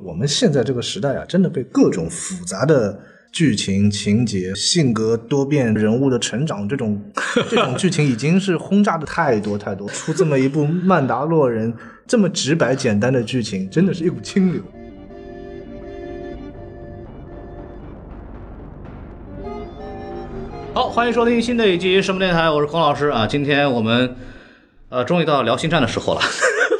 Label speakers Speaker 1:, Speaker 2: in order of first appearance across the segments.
Speaker 1: 我们现在这个时代啊，真的被各种复杂的剧情、情节、性格多变、人物的成长这种 这种剧情，已经是轰炸的太多太多。出这么一部《曼达洛人》，这么直白简单的剧情，真的是一股清流。
Speaker 2: 欢迎收听新的一集什么电台，我是孔老师啊。今天我们呃，终于到聊星战的时候了。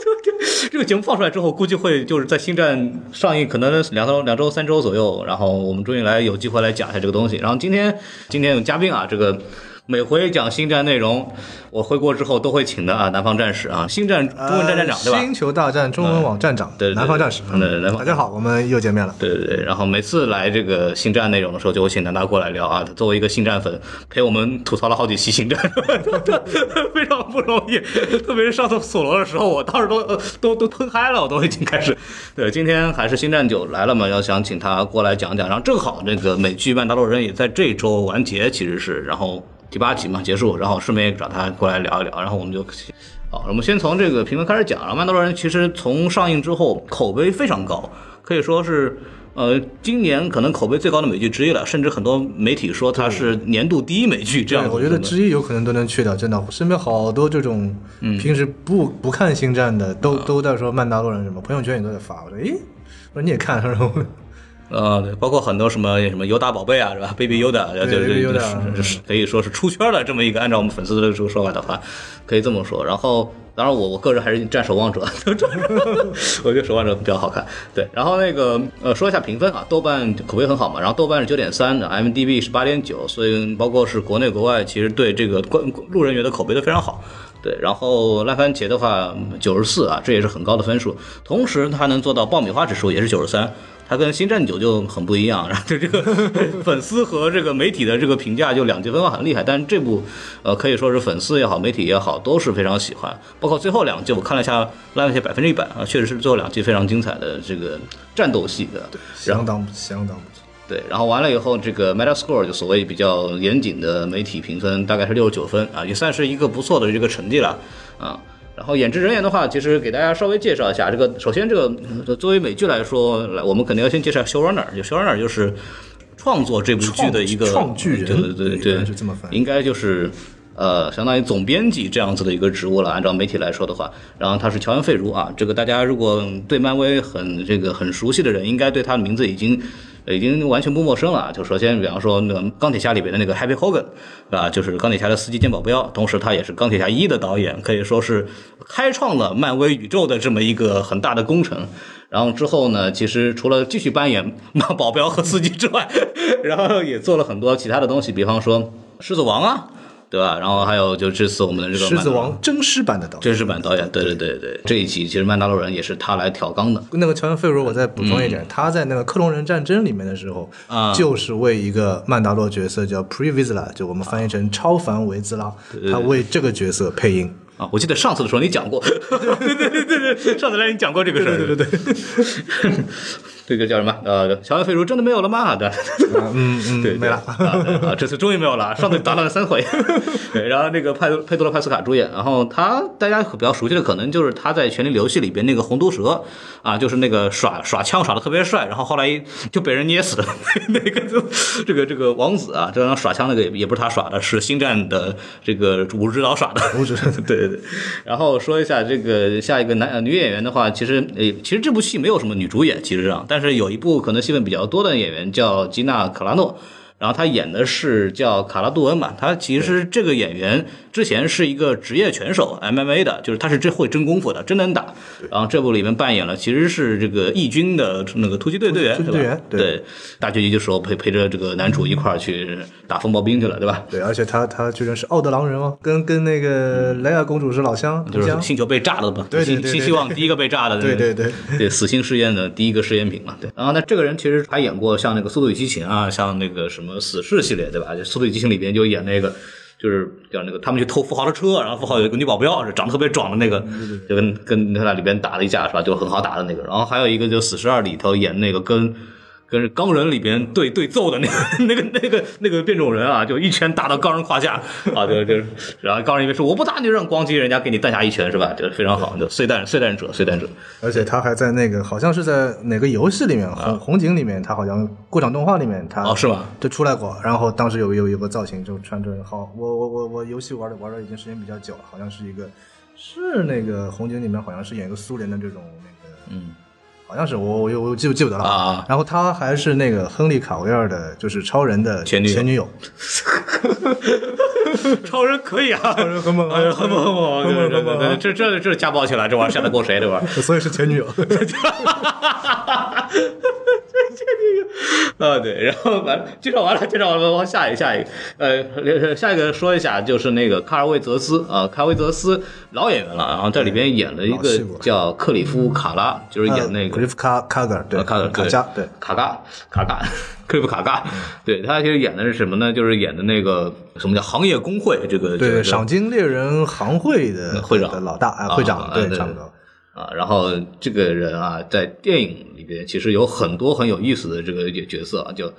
Speaker 2: 这个节目放出来之后，估计会就是在星战上映可能两周、两周、三周左右，然后我们终于来有机会来讲一下这个东西。然后今天今天有嘉宾啊，这个。每回讲星战内容，我回国之后都会请的啊，南方战士啊，星战中文站站长对吧？
Speaker 1: 星球大战中文网站长，
Speaker 2: 对，
Speaker 1: 南方战士，
Speaker 2: 对，南方。
Speaker 1: 大家好，我们又见面了。
Speaker 2: 对对对，然后每次来这个星战内容的时候，就会请南大过来聊啊。他作为一个星战粉，陪我们吐槽了好几期星战，非常不容易。特别是上次索罗的时候，我当时都都都吞嗨了，我都已经开始。对，今天还是星战九来了嘛，要想请他过来讲讲。然后正好那个美剧《曼达洛人》也在这周完结，其实是然后。第八集嘛结束，然后顺便找他过来聊一聊，然后我们就好，我们先从这个评分开始讲。然后《曼达洛人》其实从上映之后口碑非常高，可以说是呃今年可能口碑最高的美剧之一了，甚至很多媒体说它是年度第一美剧。这样，
Speaker 1: 我觉得之一有可能都能去掉，真的。身边好多这种平时不不看星战的，都都在说《曼达洛人》什么，朋友圈也都在发。我说，诶，我说你也看，然后。
Speaker 2: 呃，对，包括很多什么什么尤达宝贝啊，是吧？Baby Yoda，
Speaker 1: 对
Speaker 2: 对是可以说是出圈了这么一个，按照我们粉丝的这个说法的话，可以这么说。然后，当然我我个人还是 站守望者，我觉得守望者比较好看。对，然后那个呃，说一下评分啊，豆瓣口碑很好嘛，然后豆瓣是九点三，MDB 是八点九，所以包括是国内国外，其实对这个观路人缘的口碑都非常好。对，然后烂番茄的话九十四啊，这也是很高的分数，同时它能做到爆米花指数也是九十三。它跟《星战九》就很不一样，然后这个 粉丝和这个媒体的这个评价就两极分化很厉害。但是这部，呃，可以说是粉丝也好，媒体也好，都是非常喜欢。包括最后两季，我看了一下，烂番茄百分之一百啊，确实是最后两季非常精彩的这个战斗戏的，
Speaker 1: 相当相当不错。
Speaker 2: 对，然后完了以后，这个 Metascore 就所谓比较严谨的媒体评分，大概是六十九分啊，也算是一个不错的这个成绩了啊。然后演职人员的话，其实给大家稍微介绍一下。这个首先，这个作为美剧来说，来我们肯定要先介绍 showrunner，就 showrunner 就是创作这部剧的一个
Speaker 1: 创剧人，
Speaker 2: 对对对对，
Speaker 1: 就这么翻，
Speaker 2: 应该就是呃，相当于总编辑这样子的一个职务了。按照媒体来说的话，然后他是乔恩·费如啊，这个大家如果对漫威很这个很熟悉的人，应该对他的名字已经。已经完全不陌生了。就首先，比方说那个钢铁侠里边的那个 Happy Hogan，啊，就是钢铁侠的司机兼保镖，同时他也是钢铁侠一的导演，可以说是开创了漫威宇宙的这么一个很大的工程。然后之后呢，其实除了继续扮演 保镖和司机之外，然后也做了很多其他的东西，比方说狮子王啊。对吧？然后还有就这次我们的这个
Speaker 1: 狮子王真实版的导演，
Speaker 2: 真实版导演，对对对对，这一集其实曼达洛人也是他来调纲的。
Speaker 1: 那个乔恩·费如，我再补充一点，他在那个克隆人战争里面的时候，
Speaker 2: 啊，
Speaker 1: 就是为一个曼达洛角色叫 Pre Vizsla，就我们翻译成超凡维兹拉，他为这个角色配音。
Speaker 2: 啊，我记得上次的时候你讲过，对对对对对，上次来你讲过这个事儿，
Speaker 1: 对对对。
Speaker 2: 这个叫什么？呃，乔恩·费如真的没有了吗？对，
Speaker 1: 嗯嗯，
Speaker 2: 对，
Speaker 1: 没了
Speaker 2: 啊，这次终于没有了。上次打了三回，对，然后那个派佩多罗·派斯卡主演，然后他大家比较熟悉的可能就是他在《权力游戏》里边那个红毒蛇啊，就是那个耍耍枪耍的特别帅，然后后来就被人捏死了那个就这个这个王子啊，这样耍枪那个也也不是他耍的，是星战的这个武指导耍的，
Speaker 1: 武指
Speaker 2: 对对对。然后说一下这个下一个男女演员的话，其实呃，其实这部戏没有什么女主演，其实上，但但是有一部可能戏份比较多的演员叫吉娜·卡拉诺，然后她演的是叫卡拉杜恩嘛，她其实这个演员。之前是一个职业拳手 MMA 的，就是他是真会真功夫的，真能打。然后这部里面扮演了其实是这个义军的那个突击队队员，
Speaker 1: 队员
Speaker 2: 对大结局的时候陪陪着这个男主一块儿去打风暴兵去了，对吧？
Speaker 1: 对，而且他他居然是奥德狼人哦，跟跟那个莱娅公主是老乡，
Speaker 2: 就是星球被炸了嘛，
Speaker 1: 对对对，
Speaker 2: 新希望第一个被炸的，
Speaker 1: 对对对
Speaker 2: 对，死星试验的第一个试验品嘛，对。然后那这个人其实还演过像那个速度与激情啊，像那个什么死侍系列，对吧？就速度与激情里边就演那个。就是叫那个，他们去偷富豪的车，然后富豪有一个女保镖，是长得特别壮的那个，就跟跟他俩里边打了一架，是吧？就很好打的那个。然后还有一个就《死侍二》里头演那个跟跟钢人里边对对揍的那个那个那个那个变种人啊，就一拳打到钢人胯下啊，就就然后钢人一边说我不打你，让咣叽人家给你弹下一拳是吧？就非常好，就碎弹碎弹者碎弹者。
Speaker 1: 而且他还在那个好像是在哪个游戏里面，红红警里面，他好像过场动画里面他
Speaker 2: 啊哦是吧？
Speaker 1: 就出来过。然后当时有有有个造型，就穿着好，我我我我游戏玩的玩的已经时间比较久了，好像是一个是那个红警里面好像是演一个苏联的这种那个
Speaker 2: 嗯。
Speaker 1: 好像是我我我记不记不得了
Speaker 2: 啊。
Speaker 1: 然后他还是那个亨利卡维尔的，就是超人的
Speaker 2: 前女友
Speaker 1: 前女友。
Speaker 2: 超人可以啊，
Speaker 1: 超人很猛啊
Speaker 2: 哎很猛很猛，
Speaker 1: 很猛很猛
Speaker 2: 这这这家暴起来，这玩意儿吓得过谁？这玩意儿。
Speaker 1: 所以是前女友。
Speaker 2: 啊，对，然后完了，介绍完了，介绍完了，往下一个，下一个，呃，下一个说一下，就是那个卡尔维泽斯啊，卡尔维泽斯老演员了，然后在里边演了一个叫克里夫卡拉，就是演那个
Speaker 1: 克里夫卡卡格尔，对，
Speaker 2: 呃卡
Speaker 1: 卡加，对，
Speaker 2: 卡嘎卡嘎，克里夫卡嘎，对他其实演的是什么呢？就是演的那个什么叫行业工会这个
Speaker 1: 对对，
Speaker 2: 这个
Speaker 1: 赏金猎人行会的
Speaker 2: 会长
Speaker 1: 的老大啊，
Speaker 2: 啊
Speaker 1: 会长，
Speaker 2: 啊对
Speaker 1: 差不多。
Speaker 2: 啊，然后这个人啊，在电影里边其实有很多很有意思的这个角色啊，就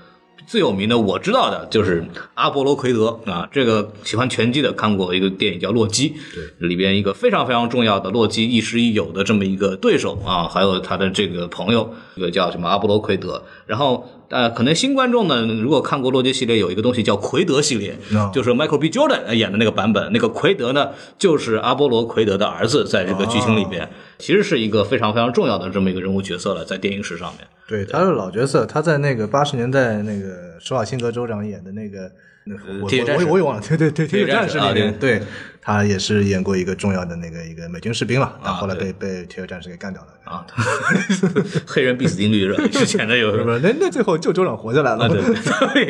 Speaker 2: 最有名的我知道的就是阿波罗奎德啊，这个喜欢拳击的看过一个电影叫《洛基》，对，里边一个非常非常重要的洛基亦师亦友的这么一个对手啊，还有他的这个朋友，一个叫什么阿波罗奎德，然后。呃，可能新观众呢，如果看过洛基系列，有一个东西叫奎德系列，
Speaker 1: 哦
Speaker 2: 就是 Michael B. Jordan 演的那个版本。那个奎德呢，就是阿波罗奎德的儿子，在这个剧情里边，其实是一个非常非常重要的这么一个人物角色了，在电影史上面。
Speaker 1: 对，他是老角色，他在那个八十年代那个施瓦辛格州长演的那个。
Speaker 2: 铁血战士
Speaker 1: 我我也忘了，对对对，铁血战士里
Speaker 2: 铁血战士啊
Speaker 1: 面，对他也是演过一个重要的那个一个美军士兵了，但后来被被铁血战士给干掉了。
Speaker 2: 啊，黑人必死定律 是吧？之前的有
Speaker 1: 什么？那那最后就州长活下来了。
Speaker 2: 啊，对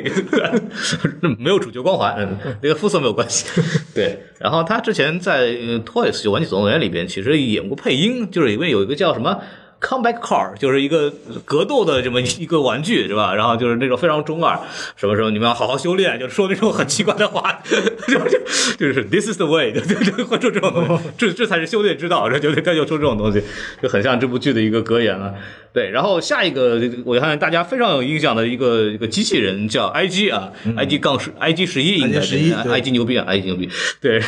Speaker 2: 对，没有主角光环，嗯那个肤色没有关系。对，然后他之前在呃 Toys 就玩具总动员里边，其实演过配音，就是因为有一个叫什么。Comeback Car 就是一个格斗的这么一个玩具，是吧？然后就是那种非常中二，什么什么你们要好好修炼，就说那种很奇怪的话，就就就是 This is the way，就就就会说这种，这这才是修炼之道，这就他就说这种东西，就很像这部剧的一个格言了。对，然后下一个我看大家非常有印象的一个一个机器人叫 IG 啊、i g 杠十 IG 十一应该
Speaker 1: IG11 对
Speaker 2: IG 牛逼啊，IG 牛逼，对，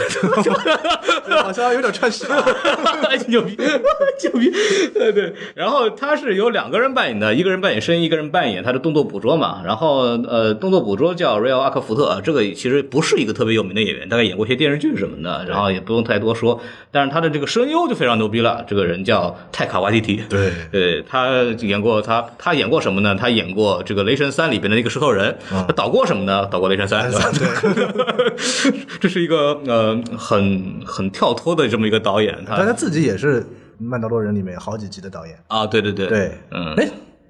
Speaker 1: 好像有点串戏了。
Speaker 2: IG 牛逼，牛逼，对对。然后他是由两个人扮演的，一个人扮演声音，一个人扮演他的动作捕捉嘛。然后呃，动作捕捉叫瑞奥阿克福特，啊这个其实不是一个特别有名的演员，大概演过一些电视剧什么的，然后也不用太多说。但是他的这个声优就非常牛逼了，这个人叫泰卡瓦蒂提，
Speaker 1: 对
Speaker 2: 对他演过他他演过什么呢？他演过这个《雷神三》里边的那个石头人，他导过什么呢？导过《雷神三》？这是一个呃很很跳脱的这么一个导演，他
Speaker 1: 他自己也是《曼达洛人》里面好几集的导演。
Speaker 2: 啊，对对对
Speaker 1: 对，
Speaker 2: 嗯，
Speaker 1: 哎，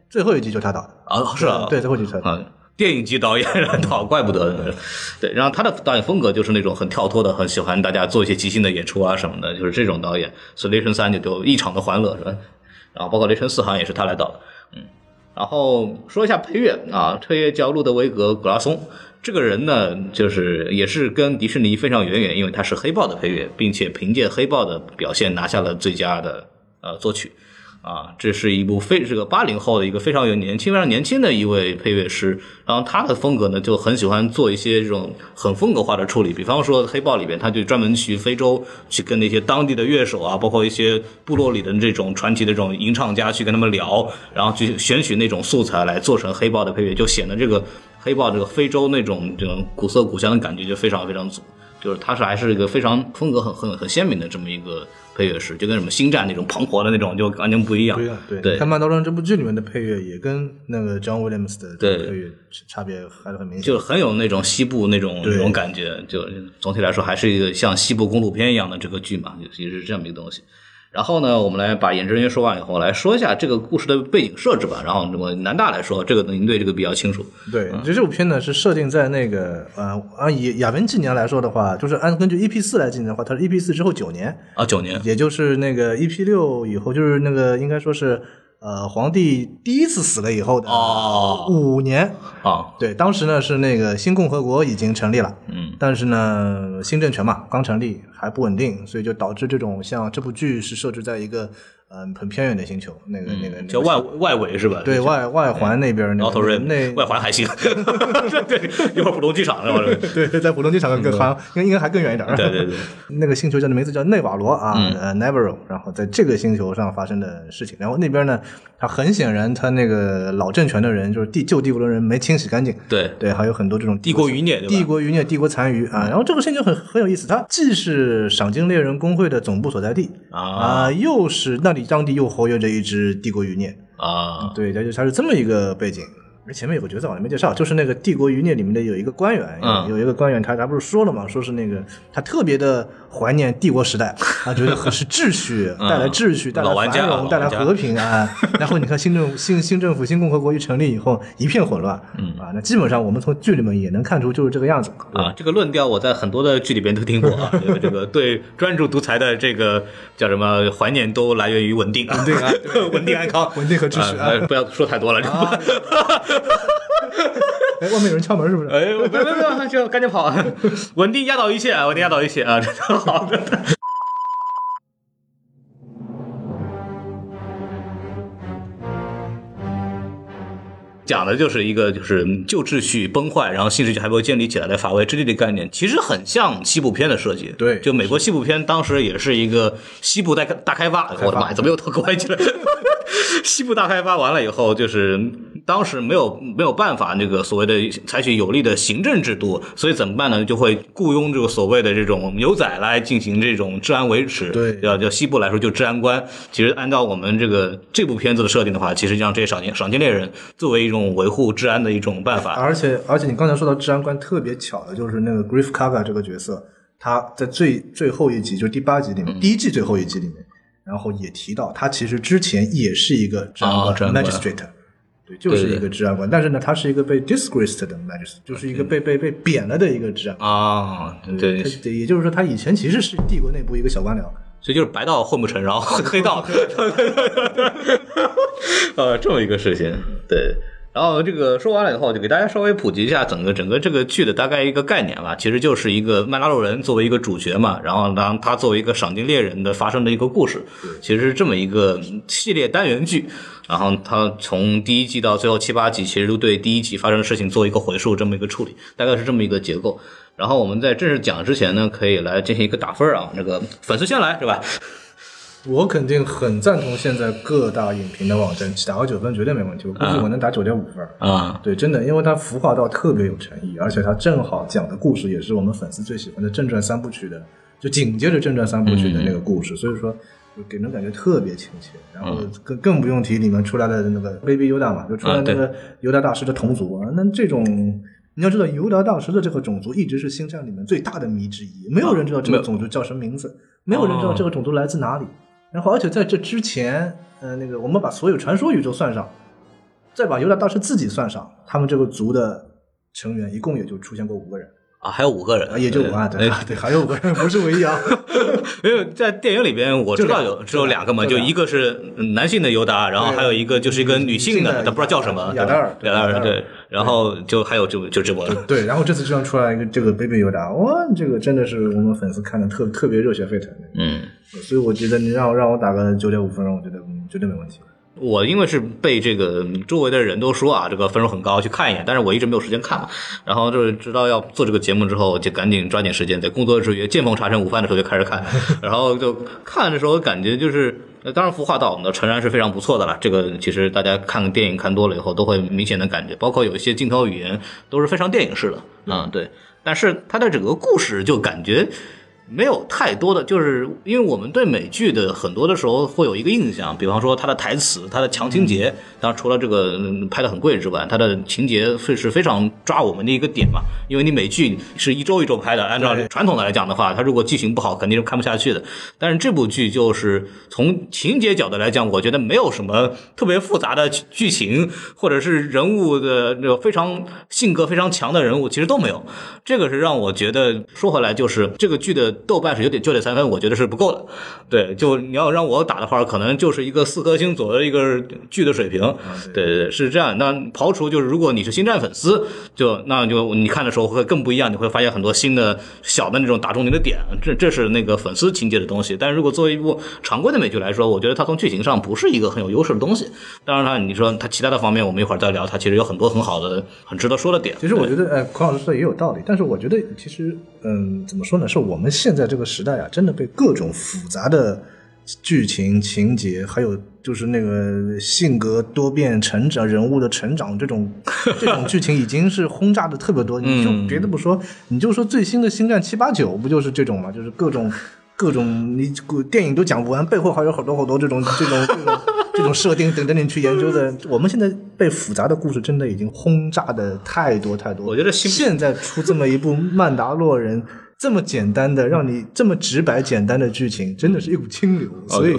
Speaker 1: 最后一集就他导的。
Speaker 2: 啊是啊，
Speaker 1: 对，最后一集。
Speaker 2: 啊，电影级导演 导，怪不得呢。对，然后他的导演风格就是那种很跳脱的，很喜欢大家做一些即兴的演出啊什么的，就是这种导演。所以《雷神三》就就异常的欢乐，是吧？然后包括《雷神四》行也是他来导的，嗯。然后说一下配乐啊，配乐叫路德维格·格拉松。这个人呢，就是也是跟迪士尼非常渊源，因为他是黑豹的配乐，并且凭借黑豹的表现拿下了最佳的呃作曲。啊，这是一部非这个八零后的一个非常有年轻、非常年轻的一位配乐师，然后他的风格呢就很喜欢做一些这种很风格化的处理，比方说《黑豹》里边，他就专门去非洲去跟那些当地的乐手啊，包括一些部落里的这种传奇的这种吟唱家去跟他们聊，然后去选取那种素材来做成《黑豹》的配乐，就显得这个《黑豹》这个非洲那种这种古色古香的感觉就非常非常足，就是他是还是一个非常风格很很很鲜明的这么一个。配乐师就跟什么星战那种磅礴的那种就完全不一样。
Speaker 1: 对啊，对。
Speaker 2: 对
Speaker 1: 看《曼达洛人》这部剧里面的配乐也跟那个 John Williams 的
Speaker 2: 对
Speaker 1: 配乐差别还是很明显。
Speaker 2: 就很有那种西部那种那种感觉，就总体来说还是一个像西部公路片一样的这个剧嘛，也是这么一个东西。然后呢，我们来把演职人员说完以后，来说一下这个故事的背景设置吧。然后那么南大来说，这个您对这个比较清楚。
Speaker 1: 对，这这部片呢是设定在那个呃，按以亚文纪年来说的话，就是按根据 EP 四来计的话，它是 EP 四之后九年，
Speaker 2: 啊，九年
Speaker 1: 也就是那个 EP 六以后，就是那个应该说是呃皇帝第一次死了以后的
Speaker 2: 哦
Speaker 1: 五年。
Speaker 2: 啊，
Speaker 1: 对，当时呢是那个新共和国已经成立了，
Speaker 2: 嗯，
Speaker 1: 但是呢新政权嘛刚成立还不稳定，所以就导致这种像这部剧是设置在一个嗯很偏远的星球，那个那个
Speaker 2: 叫外外围是吧？
Speaker 1: 对外外环那边那
Speaker 2: Outer
Speaker 1: 个
Speaker 2: Rim，
Speaker 1: 那
Speaker 2: 外环还行。对，一会儿浦东机场那会儿。
Speaker 1: 对，在浦东机场更好像应该还更远一点。
Speaker 2: 对对对，
Speaker 1: 那个星球叫的名字叫内瓦罗啊，
Speaker 2: 嗯
Speaker 1: 呃 Navarro，然后在这个星球上发生的事情，然后那边呢，他很显然他那个老政权的人就是帝旧帝国的人没清洗干净，
Speaker 2: 对
Speaker 1: 对，还有很多这种
Speaker 2: 帝国余孽
Speaker 1: 帝国余孽、帝国残余啊。然后这个星球很很有意思，它既是赏金猎人工会的总部所在地
Speaker 2: 啊
Speaker 1: 啊，又是那里当地又活跃着一支帝国余孽，
Speaker 2: 啊，
Speaker 1: 对，它就它是这么一个背景。而前面有个角色我还没介绍，就是那个帝国余孽里面的有一个官员，有一个官员他他不是说了嘛，说是那个他特别的怀念帝国时代，啊觉得是秩序 带来秩序，带来繁荣，带来和平啊。然后你看新政新新政府新共和国一成立以后一片混乱，嗯啊，那基本上我们从剧里面也能看出就是这个样子
Speaker 2: 啊，这个论调我在很多的剧里边都听过啊。这个 对专注独裁的这个叫什么怀念都来源于稳定，稳
Speaker 1: 定啊，
Speaker 2: 稳定安康，
Speaker 1: 稳定和秩序啊
Speaker 2: 啊，不要说太多了。
Speaker 1: 啊。哎，外面有人敲门是不是？
Speaker 2: 哎，别别别，就赶紧跑！啊！稳定压倒一切啊！稳定压倒一切啊！这个好的。讲的就是一个就是旧秩序崩坏，然后新秩序还没有建立起来的法外之地的概念，其实很像西部片的设计。
Speaker 1: 对
Speaker 2: 就美国西部片当时也是一个西部大大开发，我的妈呀，怎么又脱口歪去了？西部大开发完了以后，就是当时没有没有办法，那个所谓的采取有力的行政制度，所以怎么办呢？就会雇佣这个所谓的这种牛仔来进行这种治安维持。
Speaker 1: 对
Speaker 2: 要叫西部来说就治安官。其实按照我们这个这部片子的设定的话，其实让这些赏金赏金猎人作为一种维护治安的一种办法。
Speaker 1: 而且而且你刚才说到治安官，特别巧的就是那个 Griff Karga 这个角色，他在最最后一集，就是第八集里
Speaker 2: 嗯
Speaker 1: 面，第一季最后一集里面，然后也提到他其实之前也是一个治安官、magistrate，对，就是一个治安官，但是呢，他是一个被 disgraced 的 magistrate，就是一个被被被贬了的一个治安官。
Speaker 2: 啊，对，
Speaker 1: 也就是说，他以前其实是帝国内部一个小官僚。
Speaker 2: 所以就是白道混不成，然后黑道，呃，这么一个事情，对。然后这个说完了以后，就给大家稍微普及一下整个整个这个剧的大概一个概念吧。其实就是一个曼拉洛人作为一个主角嘛，然后当他作为一个赏金猎人的发生的一个故事，其实是这么一个系列单元剧。然后他从第一季到最后七八集，其实都对第一集发生的事情做一个回溯，这么一个处理，大概是这么一个结构。然后我们在正式讲之前呢，可以来进行一个打分啊，那个粉丝先来是吧？
Speaker 1: 我肯定很赞同现在各大影评的网站，打个九分绝对没问题。我估计我能打九点五分。
Speaker 2: 啊，
Speaker 1: 对，真的，因为它服化道特别有诚意，而且它正好讲的故事也是我们粉丝最喜欢的正传三部曲的，就紧接着正传三部曲的那个故事，所以说就给人感觉特别亲切。然后更更不用提里面出来的那个 Baby Yoda 嘛，就出来那个尤达大师的同族啊，那这种。你要知道，尤达大师的这个种族一直是星战里面最大的谜之一，没有人知道这个种族叫什么名字，没有人知道这个种族来自哪里。然后，而且在这之前，呃，那个我们把所有传说宇宙算上，再把尤达大师自己算上，他们这个族的成员一共也就出现过五个人。
Speaker 2: 啊，还有五个人。
Speaker 1: 啊，也就五啊，对啊对，还有五个人，不是唯一啊。
Speaker 2: 因为在电影里边我知道有 只有两个嘛，就一个是男性的尤达，然后还有一个就是一个女性的，但不知道叫什么，
Speaker 1: 雅达尔，
Speaker 2: 雅达尔。对，然后就还有就就这波了。
Speaker 1: 对，然后这次居然出来一个这个 Baby 尤达，哇，这个真的是我们粉丝看的特特别热血沸腾。
Speaker 2: 嗯，
Speaker 1: 所以我觉得你让让我打个九点五分，我觉得嗯绝对没问题。
Speaker 2: 我因为是被这个周围的人都说啊，这个分数很高，去看一眼，但是我一直没有时间看嘛。然后就是知道要做这个节目之后，就赶紧抓紧时间，在工作之余见缝插针，午饭的时候就开始看。然后就看的时候感觉就是，呃当然服化道那诚然是非常不错的了。这个其实大家看电影看多了以后都会明显的感觉，包括有一些镜头语言都是非常电影式的，嗯，对。但是它的整个故事就感觉。没有太多的，就是因为我们对美剧的很多的时候会有一个印象，比方说它的台词、它的强情节，当然除了这个嗯拍的很贵之外，它的情节是是非常抓我们的一个点嘛。因为你美剧是一周一周拍的，按照传统的来讲的话，它如果剧情不好，肯定是看不下去的。但是这部剧就是从情节角度来讲，我觉得没有什么特别复杂的剧情，或者是人物的那个非常性格非常强的人物，其实都没有。这个是让我觉得说回来，就是这个剧的个豆瓣是有点九点三分，我觉得是不够的。对，就你要让我打的话，可能就是一个四颗星左右的一个剧的水平。对对对，是这样。那刨除就是如果你是星战粉丝，就那就你看的时候会更不一样，你会发现很多新的小的那种打中你的点，这这是那个粉丝情节的东西。但是如果作为一部常规的美剧来说，我觉得它从剧情上不是一个很有优势的东西。当然了，你说它其他的方面，我们一会儿再聊，它其实有很多很好的、很值得说的点。
Speaker 1: 其实我觉得，呃，孔老师说的也有道理，但是我觉得其实，嗯，怎么说呢？是我们现在这个时代啊，真的被各种复杂的剧情情节，还有就是那个性格多变、成长人物的成长这种 这种剧情，已经是轰炸的特别多。你就别的不说，你就说最新的《星战七八九》，不就是这种吗？就是各种。各种你电影都讲不完，背后还有好多好多这种这种这种这种设定等着你去研究的。我们现在被复杂的故事真的已经轰炸的太多太多。
Speaker 2: 我觉得
Speaker 1: 现在出这么一部《曼达洛人》，这么简单的让你这么直白简单的剧情，真的是一股清流，所以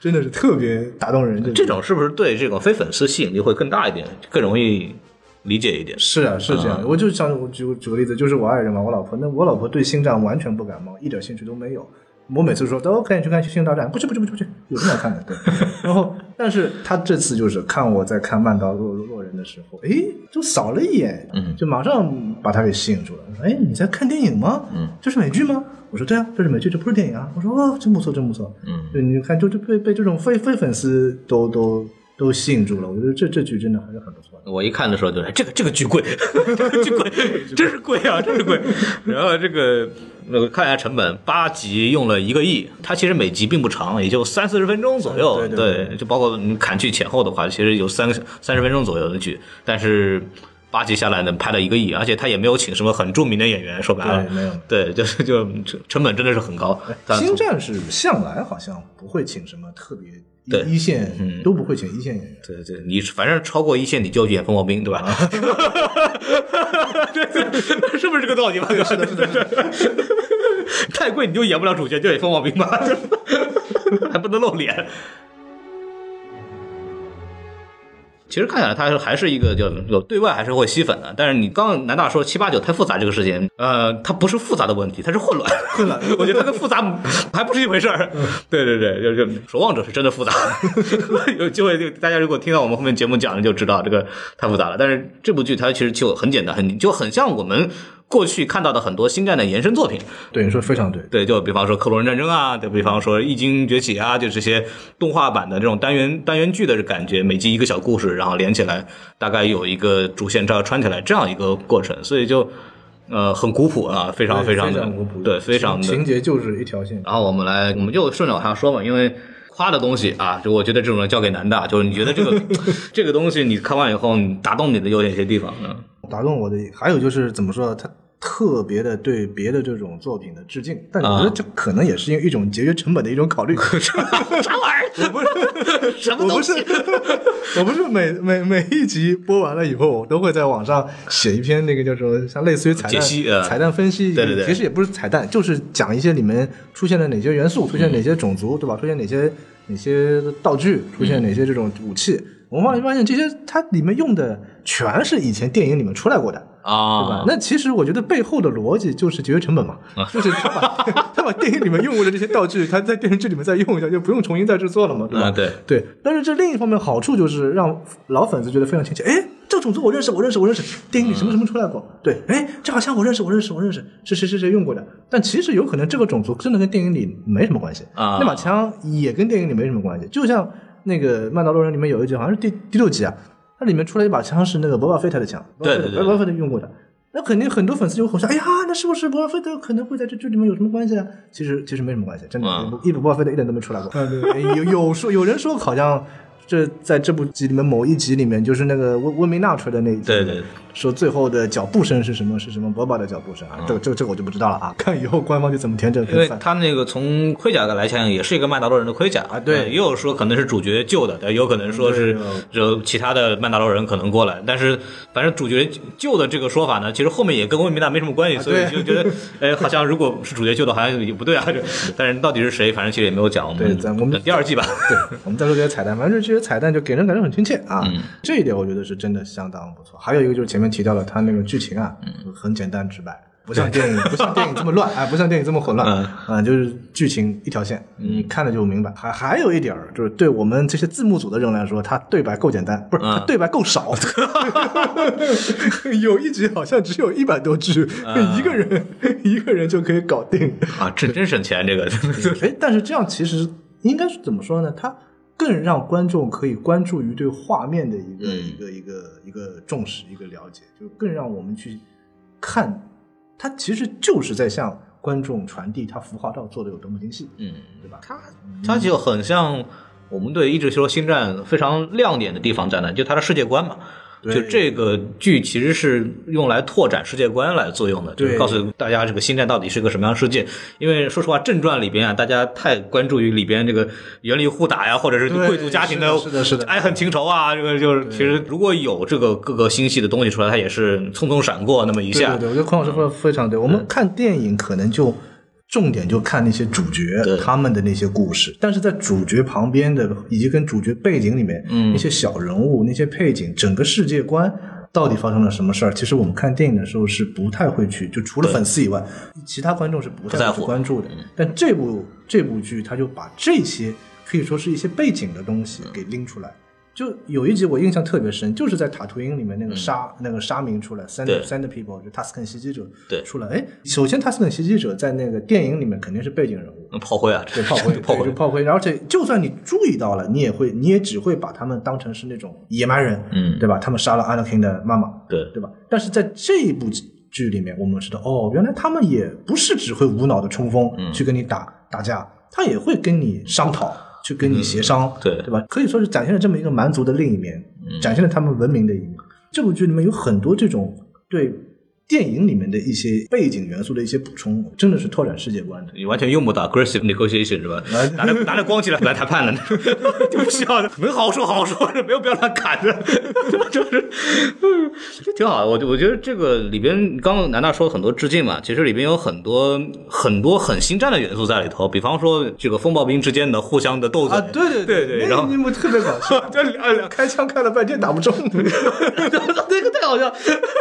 Speaker 1: 真的是特别打动人。
Speaker 2: 这种是不是对这种非粉丝吸引力会更大一点，更容易理解一点？
Speaker 1: 是啊，是这样。我就想我举举个例子，就是我爱人嘛，我老婆，那我老婆对星战完全不感冒，一点兴趣都没有。我每次说都可以去看《星球大战》，不去不去不去不去，有什么好看的？对。然后，但是他这次就是看我在看《曼达洛洛人》的时候，哎，就扫了一眼，嗯，就马上把他给吸引住了。哎，你在看电影吗？嗯，这是美剧吗？我说对啊，这是美剧，这不是电影啊。我说哦，真不错，真不错。嗯，对，你看，就就被被这种非非粉丝都都。都吸引住了，我觉得这这剧真的还是很不错的。
Speaker 2: 我一看的时候就，这个这个剧贵，这个剧贵，真是贵啊，真是贵。然后这个那个看一下成本，八集用了一个亿，它其实每集并不长，也就三四十分钟左右。
Speaker 1: 对，
Speaker 2: 就包括你砍去前后的话，其实有三三十分钟左右的剧，但是八集下来能拍了一个亿，而且他也没有请什么很著名的演员，说白了，
Speaker 1: 没有。
Speaker 2: 对，就是就成本真的是很高。
Speaker 1: 星战是向来好像不会请什么特别。
Speaker 2: 对
Speaker 1: 一线都不会选一线演员。
Speaker 2: 对对，你反正超过一线你就演风暴兵，对吧？是不是这个道理嘛？
Speaker 1: 是的，是的，是的。
Speaker 2: 太贵你就演不了主角，就演风暴兵吧，还不能露脸。其实看起来它还是一个叫有对外还是会吸粉的，但是你刚刚南大说七八九太复杂这个事情，呃，它不是复杂的问题，它是混乱。
Speaker 1: 混乱，
Speaker 2: 我觉得它跟复杂还不是一回事儿。对对对，就是守望者是真的复杂。有机会就大家如果听到我们后面节目讲的就知道这个太复杂了。但是这部剧它其实就很简单，很就很像我们。过去看到的很多星战的延伸作品，
Speaker 1: 对你说非常对，
Speaker 2: 对，就比方说克隆人战争啊，对比方说异精崛起啊，就这些动画版的这种单元单元剧的感觉，每集一个小故事，然后连起来，大概有一个主线这样穿起来这样一个过程，所以就呃很古朴啊，非常非常的
Speaker 1: 古朴，
Speaker 2: 对，非常的
Speaker 1: 情节就是一条线。
Speaker 2: 然后我们来，我们就顺着往下说嘛，因为夸的东西啊，就我觉得这种人交给男的，就是你觉得这个 这个东西你看完以后，你打动你的有哪些地方呢？
Speaker 1: 打动我的还有就是怎么说他。特别的对别的这种作品的致敬，但我觉得这可能也是因为一种节约成本的一种考虑。
Speaker 2: 啥玩意儿？我不
Speaker 1: 是什么东西？我不是 每每每一集播完了以后，我都会在网上写一篇那个叫做像类似于彩蛋彩蛋分析。
Speaker 2: 对对对，
Speaker 1: 其实也不是彩蛋，就是讲一些里面出现了哪些元素，出现哪些种族，对吧？出现哪些哪些道具，出现哪些这种武器。我们后来发现，这些它里面用的全是以前电影里面出来过的。啊，对吧？那其实我觉得背后的逻辑就是节约成本嘛，就是他把 他把电影里面用过的这些道具，他在电视剧里面再用一下，就不用重新再制作了嘛，对吧？
Speaker 2: 对
Speaker 1: 对。但是这另一方面好处就是让老粉丝觉得非常亲切。哎，这个种族我认识，我认识，我认识，电影里什么什么出来过？对，哎，这好像我认识，我认识，我认识，是谁谁谁用过的？但其实有可能这个种族真的跟电影里没什么关系啊，那把枪也跟电影里没什么关系。就像那个《曼达洛人》里面有一集，好像是第第六集啊。它里面出来一把枪是那个博巴菲特的枪，
Speaker 2: 对对对，
Speaker 1: 博巴菲特用过的，那肯定很多粉丝就会说，哎呀，那是不是博巴菲特可能会在这剧里面有什么关系啊？其实其实没什么关系，真的，一博巴菲特一点都没出来过。有有说有人说好像这在这部集里面某一集里面就是那个温温明娜出来的那一集。
Speaker 2: 对对。
Speaker 1: 说最后的脚步声是什么？是什么？波巴的脚步声啊？这个、这、个这个我就不知道了啊！看以后官方就怎么填这个。
Speaker 2: 因为他那个从盔甲的来讲，也是一个曼达洛人的盔甲
Speaker 1: 啊。对，
Speaker 2: 也有说可能是主角救的，也有可能说是有其他的曼达洛人可能过来。但是反正主角救的这个说法呢，其实后面也跟温明娜没什么关系，所以就觉得 哎，好像如果是主角救的，好像也不对啊。但是到底是谁，反正其实也没有讲。我
Speaker 1: 们咱我们
Speaker 2: 等第二季吧。
Speaker 1: 对，我们再说这些彩蛋，反正这些彩蛋就给人感觉很亲切啊。这一点我觉得是真的相当不错。还有一个就是前面提到了它那个。剧情啊，很简单直白，不像电影，不像电影这么乱，哎，不像电影这么混乱，
Speaker 2: 嗯
Speaker 1: 啊，就是剧情一条线，你看了就明白。还还有一点儿，就是对我们这些字幕组的人来说，它对白够简单，不是，对白够少。有一集好像只有一百多句，一个人一个人就可以搞定。
Speaker 2: 啊，真真省钱这个。
Speaker 1: 哎，但是这样其实应该是怎么说呢？它更让观众可以关注于对画面的一个、
Speaker 2: 嗯
Speaker 1: 一个一个一个重视、一个了解，就更让我们去看，它其实就是在向观众传递它服化道做的有多么精细，
Speaker 2: 嗯，
Speaker 1: 对吧？
Speaker 2: 它它就很像我们对一直说星战非常亮点的地方在哪？就它的世界观嘛。
Speaker 1: 对
Speaker 2: 就这个剧其实是用来拓展世界观来作用的，就是告诉大家这个星战到底是个什么样的世界。因为说实话，正传里边啊，大家太关注于里边这个园里互打呀，或者是贵族家庭
Speaker 1: 的是的是的
Speaker 2: 爱恨情仇啊，这个就是其实如果有这个各个星系的东西出来，它也是匆匆闪过那么一下。
Speaker 1: 对对对，我觉得孔老师说的非常对。我们看电影可能就重点就看那些主角他们的那些故事，但是在主角旁边的以及跟主角背景里面，
Speaker 2: 嗯
Speaker 1: 那些小人物、那些配景，整个世界观。到底发生了什么事儿？其实我们看电影的时候是不太会去，就除了粉丝以外，其他观众是不太会关注的。但这部这部剧，他就把这些可以说是一些背景的东西给拎出来。就有一集我印象特别深，就是在塔图因里面那个沙、那个沙民出来
Speaker 2: 对
Speaker 1: Sand People 就塔斯肯袭击者
Speaker 2: 对
Speaker 1: 出来。哎，首先塔斯肯袭击者在那个电影里面肯定是背景人物，
Speaker 2: 嗯炮灰啊，
Speaker 1: 对炮灰，
Speaker 2: 炮灰
Speaker 1: 就，炮灰。而且就算你注意到了，你也会，你也只会把他们当成是那种野蛮人，
Speaker 2: 嗯
Speaker 1: 对吧？他们杀了 Anakin 的妈妈，
Speaker 2: 对
Speaker 1: 对吧？但是在这一部剧里面，我们知道，哦，原来他们也不是只会无脑的冲锋、
Speaker 2: 嗯
Speaker 1: 去跟你打打架，他也会跟你商讨，去跟你协商，
Speaker 2: 嗯对
Speaker 1: 对吧？可以说是展现了这么一个蛮族的另一面，
Speaker 2: 嗯
Speaker 1: 展现了他们文明的一面。这部剧里面有很多这种对电影里面的一些背景元素的一些补充，真的是拓展世界观的。
Speaker 2: 你完全用不到 aggressive negotiation 是吧？
Speaker 1: 啊
Speaker 2: 拿着拿着光起来来谈判的，就不需要的，能好好说好好说，没有必要乱砍。的，就是，嗯，就挺好的。我我觉得这个里边，刚刚南大说很多致敬嘛，其实里边有很多很多很星战的元素在里头，比方说这个风暴兵之间的互相的斗嘴。
Speaker 1: 啊，对对
Speaker 2: 对对，然后
Speaker 1: 那幕特别搞笑，
Speaker 2: 这两
Speaker 1: 开枪开了半天打不中，
Speaker 2: 那个太好笑，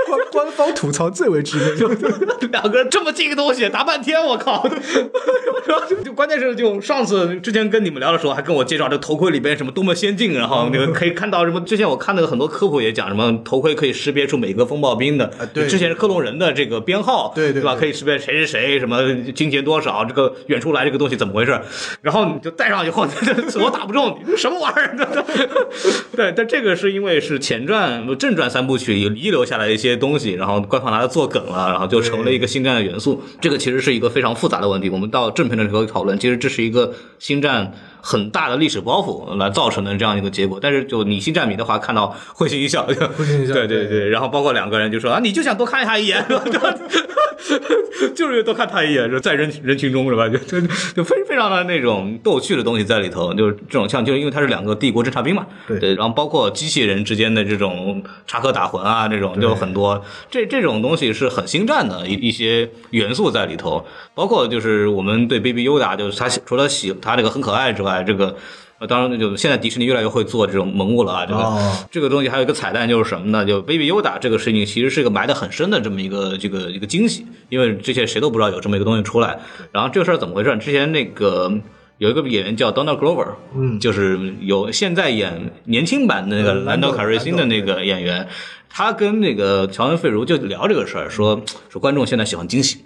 Speaker 1: 官官方吐槽最为致命。
Speaker 2: 两个人这么近的东西打半天，我靠！然后就就关键是就上次之前跟你们聊的时候，还跟我介绍这头盔里边什么多么先进，然后那个可以看到什么。之前我看那个很多科普也讲什么头盔可以识别出每个风暴兵的，之前是克隆人的这个编号，吧？
Speaker 1: 对对对
Speaker 2: 可以识别谁是谁，什么金钱多少，这个远处来这个东西怎么回事？然后你就戴上以后，我打不中，你什么玩意儿？对，但这个是因为是前传、正传三部曲遗留下来的一些东西，然后官方拿来做梗了，然后就成了一个星战的元素。这个其实是一个非常复杂的问题。我们到正片的时候讨论，其实这是一个星战很大的历史包袱来造成的这样一个结果。但是就你星战迷的话，看到会心一笑，会
Speaker 1: 心一笑
Speaker 2: 对对对。然后包括两个人就说啊，你就想多看他一眼？就是多看他一眼，就在人人群中是吧？就就就非非常的那种逗趣的东西在里头，就是这种像，就是因为他是两个帝国侦察兵嘛，
Speaker 1: 对
Speaker 2: 然后包括机器人之间的这种插科打诨啊，这种就很多，这这种东西是很星战的一一些元素在里头，包括就是我们对 Baby Yoda，就是他除了喜他这个很可爱之外，这个。呃当然，就现在迪士尼越来越会做这种萌物了啊！这个、
Speaker 1: 哦
Speaker 2: 这个东西还有一个彩蛋，就是什么呢？就 Baby Yoda 这个事情，其实是一个埋得很深的这么一个这个一个惊喜，因为之前谁都不知道有这么一个东西出来。然后这个事儿怎么回事？之前那个有一个演员叫 Donald Glover，
Speaker 1: 嗯
Speaker 2: 就是有现在演年轻版的那个
Speaker 1: 嗯
Speaker 2: 兰道
Speaker 1: 兰道
Speaker 2: 卡瑞辛的那个演员，他跟那个乔恩·费如就聊这个事儿，说说观众现在喜欢惊喜。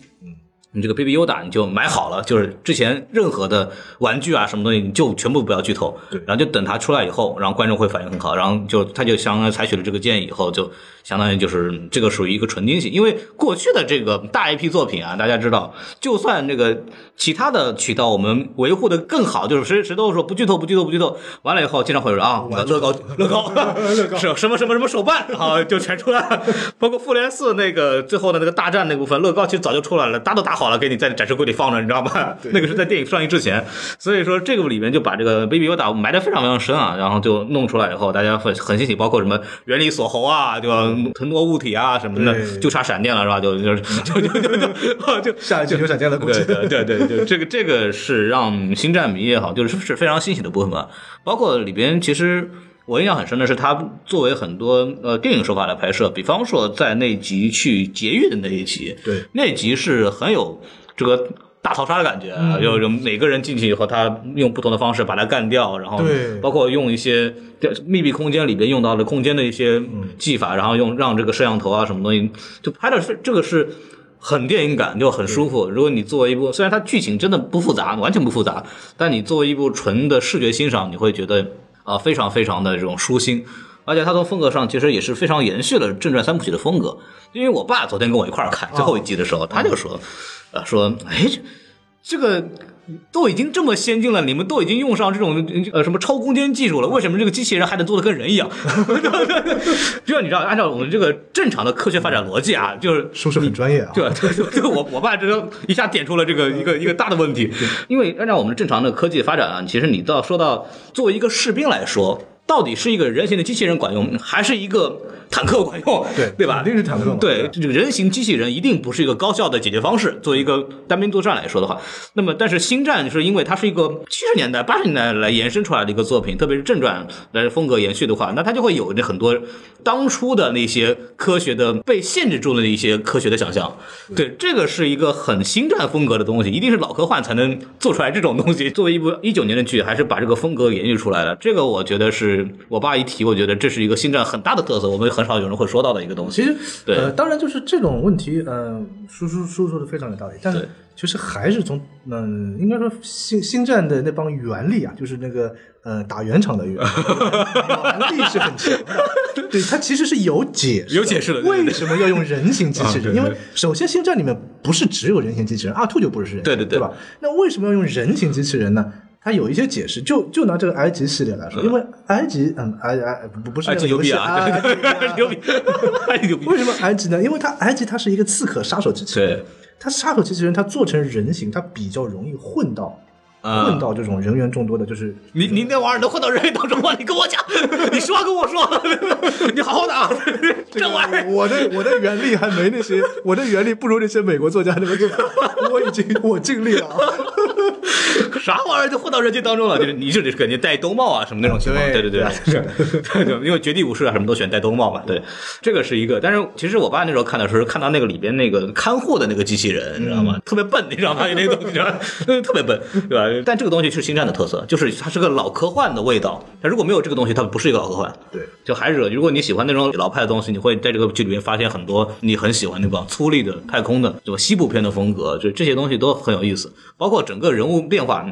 Speaker 2: 你这个 Baby Yoda 你就买好了，就是之前任何的玩具啊什么东西，你就全部不要剧透，
Speaker 1: 对
Speaker 2: 然后就等它出来以后，然后观众会反应很好，然后就他就相当于采取了这个建议以后，就相当于就是这个属于一个纯惊喜，因为过去的这个大 IP 作品啊，大家知道，就算这个其他的渠道我们维护的更好，就是谁谁都说不剧透不剧透不剧透，完了以后经常会有人啊乐高乐高 是什么什么什么手办，然后就全出来了，包括复联四那个最后的那个大战那部分，乐高其实早就出来了，打都搭好了，给你在展示柜里放着，你知道吗？那个是在电影上映之前，所以说这个里面就把这个 Baby Yoda 埋得非常非常深啊，然后就弄出来以后，大家很很欣喜，包括什么原理锁喉啊，对吧腾挪物体啊什么的，就差闪电了是吧？就就就就就就就
Speaker 1: 下一集有闪电的故事，
Speaker 2: 对对对对，就这个这个是让星战迷也好，就是是非常欣喜的部分吧。包括里边其实我印象很深的是，他作为很多呃电影手法来拍摄，比方说在那集去劫狱的那一集，
Speaker 1: 对，
Speaker 2: 那集是很有这个大逃杀的感觉，啊，有有每个人进去以后，他用不同的方式把它干掉，然后包括用一些密闭空间里边用到的空间的一些技法，然后用让这个摄像头啊什么东西，就拍的是这个是。很电影感，就很舒服。如果你作为一部，虽然它剧情真的不复杂，完全不复杂，但你作为一部纯的视觉欣赏，你会觉得啊、非常非常的这种舒心。而且他从风格上其实也是非常延续了正传三部曲的风格。因为我爸昨天跟我一块儿看最后一集的时候，他就说，啊，说，哎，这个都已经这么先进了，你们都已经用上这种呃什么超空间技术了，为什么这个机器人还得做的跟人一样？就像你知道，按照我们这个正常的科学发展逻辑啊，就是
Speaker 1: 叔叔很专业啊。
Speaker 2: 对对对，对我我爸这个一下点出了这个一个一个大的问题，因为按照我们正常的科技发展啊，其实你到说到作为一个士兵来说，到底是一个人形的机器人管用，还是一个坦克管用？
Speaker 1: 对
Speaker 2: 对吧？
Speaker 1: 肯定是坦克嘛
Speaker 2: 对，这个人形机器人一定不是一个高效的解决方式。作为一个单兵作战来说的话，那么但是星战是因为它是一个七十年代、八十年代来延伸出来的一个作品，特别是正传来风格延续的话，那它就会有那很多当初的那些科学的被限制住的一些科学的想象。对，这个是一个很星战风格的东西，一定是老科幻才能做出来这种东西。作为一部一九年的剧，还是把这个风格延续出来了。这个我觉得是我爸一提，我觉得这是一个星战很大的特色，我们很少有人会说到的一个东西。
Speaker 1: 其实，
Speaker 2: 对
Speaker 1: 呃，当然就是这种问题，嗯、叔叔叔叔说的非常有道理，但是
Speaker 2: 对
Speaker 1: 其实还是从，嗯、应该说星星战的那帮原力啊，就是那个呃打圆场的原原力是很强的，对，它其实是有解释的，
Speaker 2: 有解释的
Speaker 1: 为什么要用人形机器人？因为首先星战里面不是只有人形机器人，阿兔就不是人，
Speaker 2: 对对对
Speaker 1: 对吧？那为什么要用人形机器人呢？它有一些解释，就就拿这个埃及系列来说，因为埃及，嗯，埃埃不不是
Speaker 2: 埃及牛逼
Speaker 1: 那个游戏
Speaker 2: 啊！
Speaker 1: 埃埃及
Speaker 2: 牛逼，埃及牛逼。
Speaker 1: 为什么埃及呢？因为它埃及它是一个刺客杀手机器人，它杀手机器人它做成人形，它比较容易混到、
Speaker 2: 啊
Speaker 1: 混到这种人员众多的，就是
Speaker 2: 你你那玩意儿能混到人员当中吗？你跟我讲，你说话跟我说，你好好打，这玩意儿。
Speaker 1: 我的我的原力还没那些，我的原力不如那些美国作家那么强，我已经我尽力了。
Speaker 2: 啥玩意儿就混到人群当中了？就是你就得肯定戴兜帽啊什么那种情况，对
Speaker 1: 对
Speaker 2: 对对，对对，因为绝地武士啊什么都喜欢戴兜帽嘛，对，这个是一个。但是其实我爸那时候看的时候，看到那个里边那个看护的那个机器人，你知道吗？特别笨，你知道吗？那个东西，特别笨，对吧？但这个东西是星战的特色，就是它是个老科幻的味道。它如果没有这个东西，它不是一个老科幻。
Speaker 1: 对，
Speaker 2: 就还是如果你喜欢那种老派的东西，你会在这个剧里面发现很多你很喜欢那种粗粝的太空的，对吧？西部片的风格，就这些东西都很有意思，包括整个人物变化。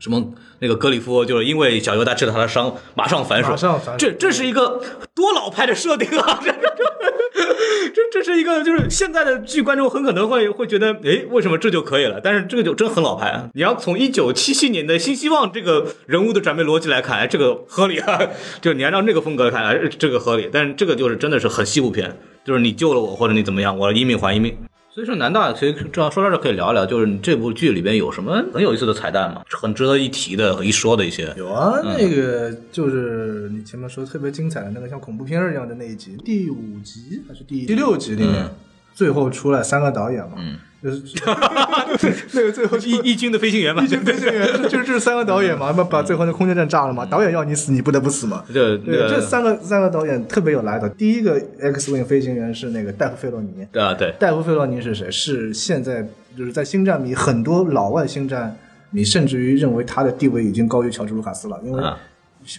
Speaker 2: 什么那个格里夫就是因为小犹大治了他的伤，马上反手，
Speaker 1: 马上反手
Speaker 2: 这这是一个多老派的设定啊！这这这是一个就是现在的剧观众很可能会会觉得，哎，为什么这就可以了？但是这个就真很老派啊！你要从一九七七年的新希望这个人物的转变逻辑来看，哎，这个合理啊！就你按照那个风格来看，哎，这个合理。但是这个就是真的是很西部片，就是你救了我或者你怎么样，我一命还一命。所以说，南大其实这样说到这儿可以聊一聊，就是你这部剧里边有什么很有意思的彩蛋吗？很值得一提的、一说的一些。
Speaker 1: 有啊，那个就是你前面说特别精彩的那个像恐怖片一样的那一集，第五集还是第第六集里面，
Speaker 2: 嗯
Speaker 1: 最后出来三个导演嘛，
Speaker 2: 嗯，
Speaker 1: 就是 那个最后
Speaker 2: 一一军的飞行员嘛，
Speaker 1: 一军飞行员，就是就是三个导演嘛，把把最后那空间站炸了嘛，导演要你死，你不得不死嘛。对，
Speaker 2: 这
Speaker 1: 三个三个导演特别有来头。第一个 X Wing 飞行员是那个戴夫费洛尼，
Speaker 2: 啊，对，
Speaker 1: 戴夫费洛尼是谁？是现在就是在星战迷很多老外星战迷，甚至于认为他的地位已经高于乔治卢卡斯了，因为
Speaker 2: 啊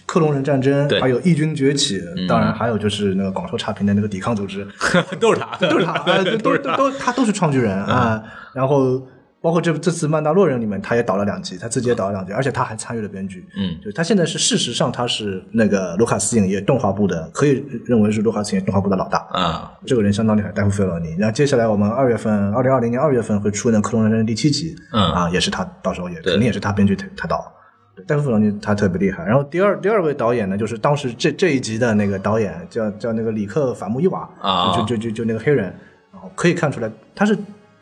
Speaker 1: 克隆人战争，还有异军崛起，当然还有就是那个广受差评的那个抵抗组织，
Speaker 2: 都是他，
Speaker 1: 都是他，啊都都都都他都是创举人啊。然后包括这这次《曼达洛人》里面，他也导了两集，他自己也导了两集，而且他还参与了编剧。
Speaker 2: 嗯，
Speaker 1: 就他现在是事实上他是那个卢卡斯影业动画部的，可以认为是卢卡斯影业动画部的老大。
Speaker 2: 啊，
Speaker 1: 这个人相当厉害，戴夫费罗尼。然后接下来我们二月份，二零二零年二月份会出那《克隆人战争》第七集，
Speaker 2: 嗯
Speaker 1: 啊，也是他，到时候也肯定也是他编剧他他导。对戴夫弗朗尼他特别厉害。然后第二第二位导演呢，就是当时这这一集的那个导演叫叫那个里克法穆伊瓦
Speaker 2: 啊
Speaker 1: 就就就就那个黑人，然后可以看出来他是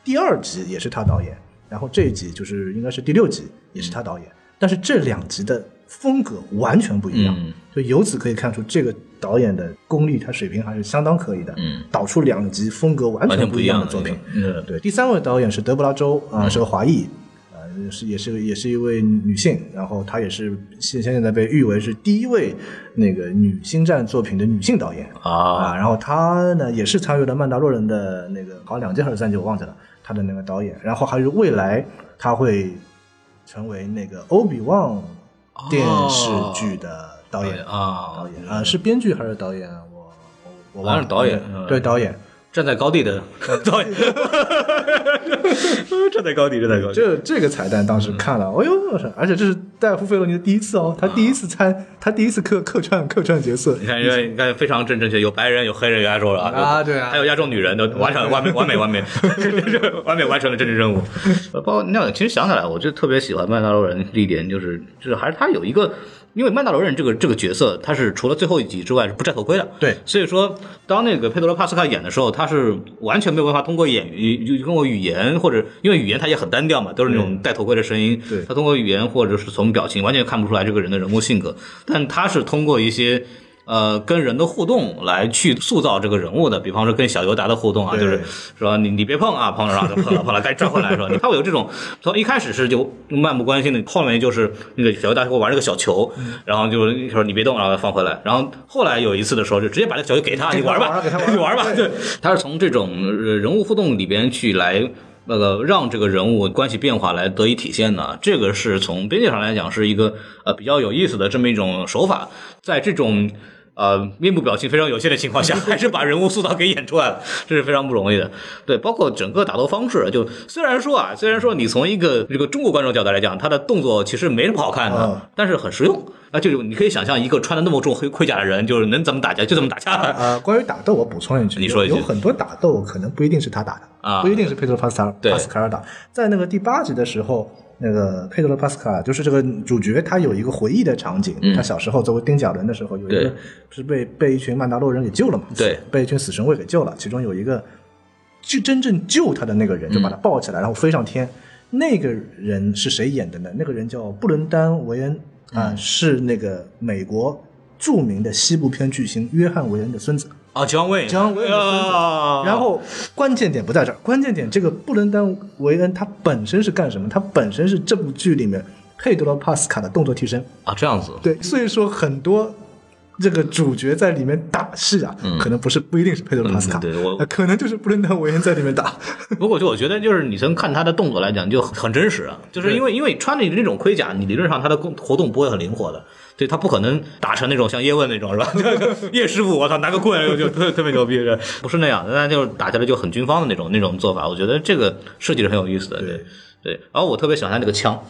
Speaker 1: 第二集也是他导演，然后这一集就是应该是第六集也是他导演，但是这两集的风格完全不一样，
Speaker 2: 嗯
Speaker 1: 就由此可以看出这个导演的功力，他水平还是相当可以的，
Speaker 2: 嗯，
Speaker 1: 导出两集风格完
Speaker 2: 完全不
Speaker 1: 一样
Speaker 2: 的
Speaker 1: 的作品。
Speaker 2: 嗯，
Speaker 1: 对，第三位导演是德布拉州啊、是个华裔，呃，是也是也是一位女性，然后她也是现现在被誉为是第一位那个女星战作品的女性导演
Speaker 2: 啊
Speaker 1: 然后她呢也是参与了《曼达洛人》的那个好像两季还是三季我忘记了，她的那个导演，然后还有未来她会成为那个欧比旺电视剧的导演
Speaker 2: 啊
Speaker 1: 导演啊是编剧还是导演啊？我我我忘了
Speaker 2: 导演嗯
Speaker 1: 对导演。
Speaker 2: 站在高地的 导演，站在高地，站在高地。
Speaker 1: 这这个彩蛋当时看了，哎呦，而且这是戴夫·费洛尼的第一次哦，他第一次参，他第一次客客串客串角色，
Speaker 2: 你看，因为你看非常正正确，有白人，有黑人，有亚洲人
Speaker 1: 啊对啊
Speaker 2: 还有亚洲女人，都完成完美完美完美，完美完成了政治任务。呃包括你想，其实想起来，我就特别喜欢曼达洛人这一点，就是就是还是他有一个。因为曼达罗人这个这个角色，他是除了最后一集之外是不摘头盔的，
Speaker 1: 对。
Speaker 2: 所以说当那个佩德罗帕斯卡演的时候，他是完全没有办法通过演语，就通过语言或者因为语言他也很单调嘛，都是那种戴头盔的声音，
Speaker 1: 对。
Speaker 2: 他通过语言或者是从表情完全看不出来这个人的人物性格，但他是通过一些。呃，跟人的互动来去塑造这个人物的，比方说跟小尤达的互动啊，就是说你你别碰啊，碰了然后就碰了碰了，该转回来说，他会有这种从一开始是就漫不关心的，后面就是那个小尤达给我玩这个小球，然后就说你别动，然后放回来，然后后来有一次的时候就直接把这个小球给他，你玩吧，你玩吧，
Speaker 1: 对
Speaker 2: 对，他是从这种呃人物互动里边去来。那个让这个人物关系变化来得以体现的，这个是从边界上来讲是一个呃比较有意思的这么一种手法，在这种呃面部表情非常有限的情况下，还是把人物塑造给演出来了，这是非常不容易的。对，包括整个打斗方式，就虽然说啊，虽然说你从一个这个中国观众角度来讲，他的动作其实没什么好看的，
Speaker 1: 嗯
Speaker 2: 但是很实用。啊，就是你可以想象一个穿的那么重黑盔甲的人，就是能怎么打架就怎么打架。
Speaker 1: 呃，关于打斗，我补充一句，
Speaker 2: 你说一句
Speaker 1: 有有很多打斗可能不一定是他打的
Speaker 2: 啊
Speaker 1: 不一定是佩德罗帕斯卡
Speaker 2: 对
Speaker 1: 帕斯卡尔打。在那个第八集的时候，那个佩德罗帕斯卡就是这个主角，他有一个回忆的场景，他小时候作为丁角伦的时候，有一个是被被一群曼达洛人给救了嘛？
Speaker 2: 对，
Speaker 1: 被一群死神卫给救了，其中有一个就真正救他的那个人，就把他抱起来，然后飞上天。那个人是谁演的呢？那个人叫布伦丹·维恩啊、是那个美国著名的西部片巨星约翰·韦恩的孙子。
Speaker 2: 啊，姜维，
Speaker 1: 姜维恩的孙子
Speaker 2: 啊
Speaker 1: 然后关键点不在这儿，关键点这个布伦丹·韦恩他本身是干什么？他本身是这部剧里面佩德罗·帕斯卡的动作替身。
Speaker 2: 啊，这样子，
Speaker 1: 对，所以说很多这个主角在里面打戏啊，可能不是不一定是佩德罗·帕斯卡，
Speaker 2: 嗯对对我
Speaker 1: 呃可能就是布伦丹·韦恩在里面打。
Speaker 2: 不过就我觉得，就是你从看他的动作来讲，就很很真实啊。就是因为因为穿着你那种盔甲，你理论上他的工活动不会很灵活的，对他不可能打成那种像叶问那种是吧？叶师傅，我操，拿个棍就就特特别牛逼，是不是那样的？那就是打起来就很军方的那种那种做法。我觉得这个设计是很有意思的，对对。然后我特别喜欢他那个枪，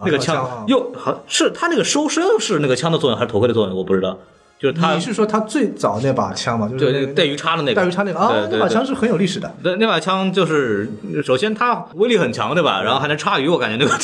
Speaker 2: 那个枪又好是他那个收身是那个枪的作用还是头盔的作用，我不知道。就是他
Speaker 1: 你是说他最早那把枪吗？就是那个
Speaker 2: 带鱼叉的那个
Speaker 1: 带鱼叉那个啊，那把枪是很有历史的。
Speaker 2: 那那把枪就是，首先它威力很强，对吧？然后还能叉鱼，我感觉那个。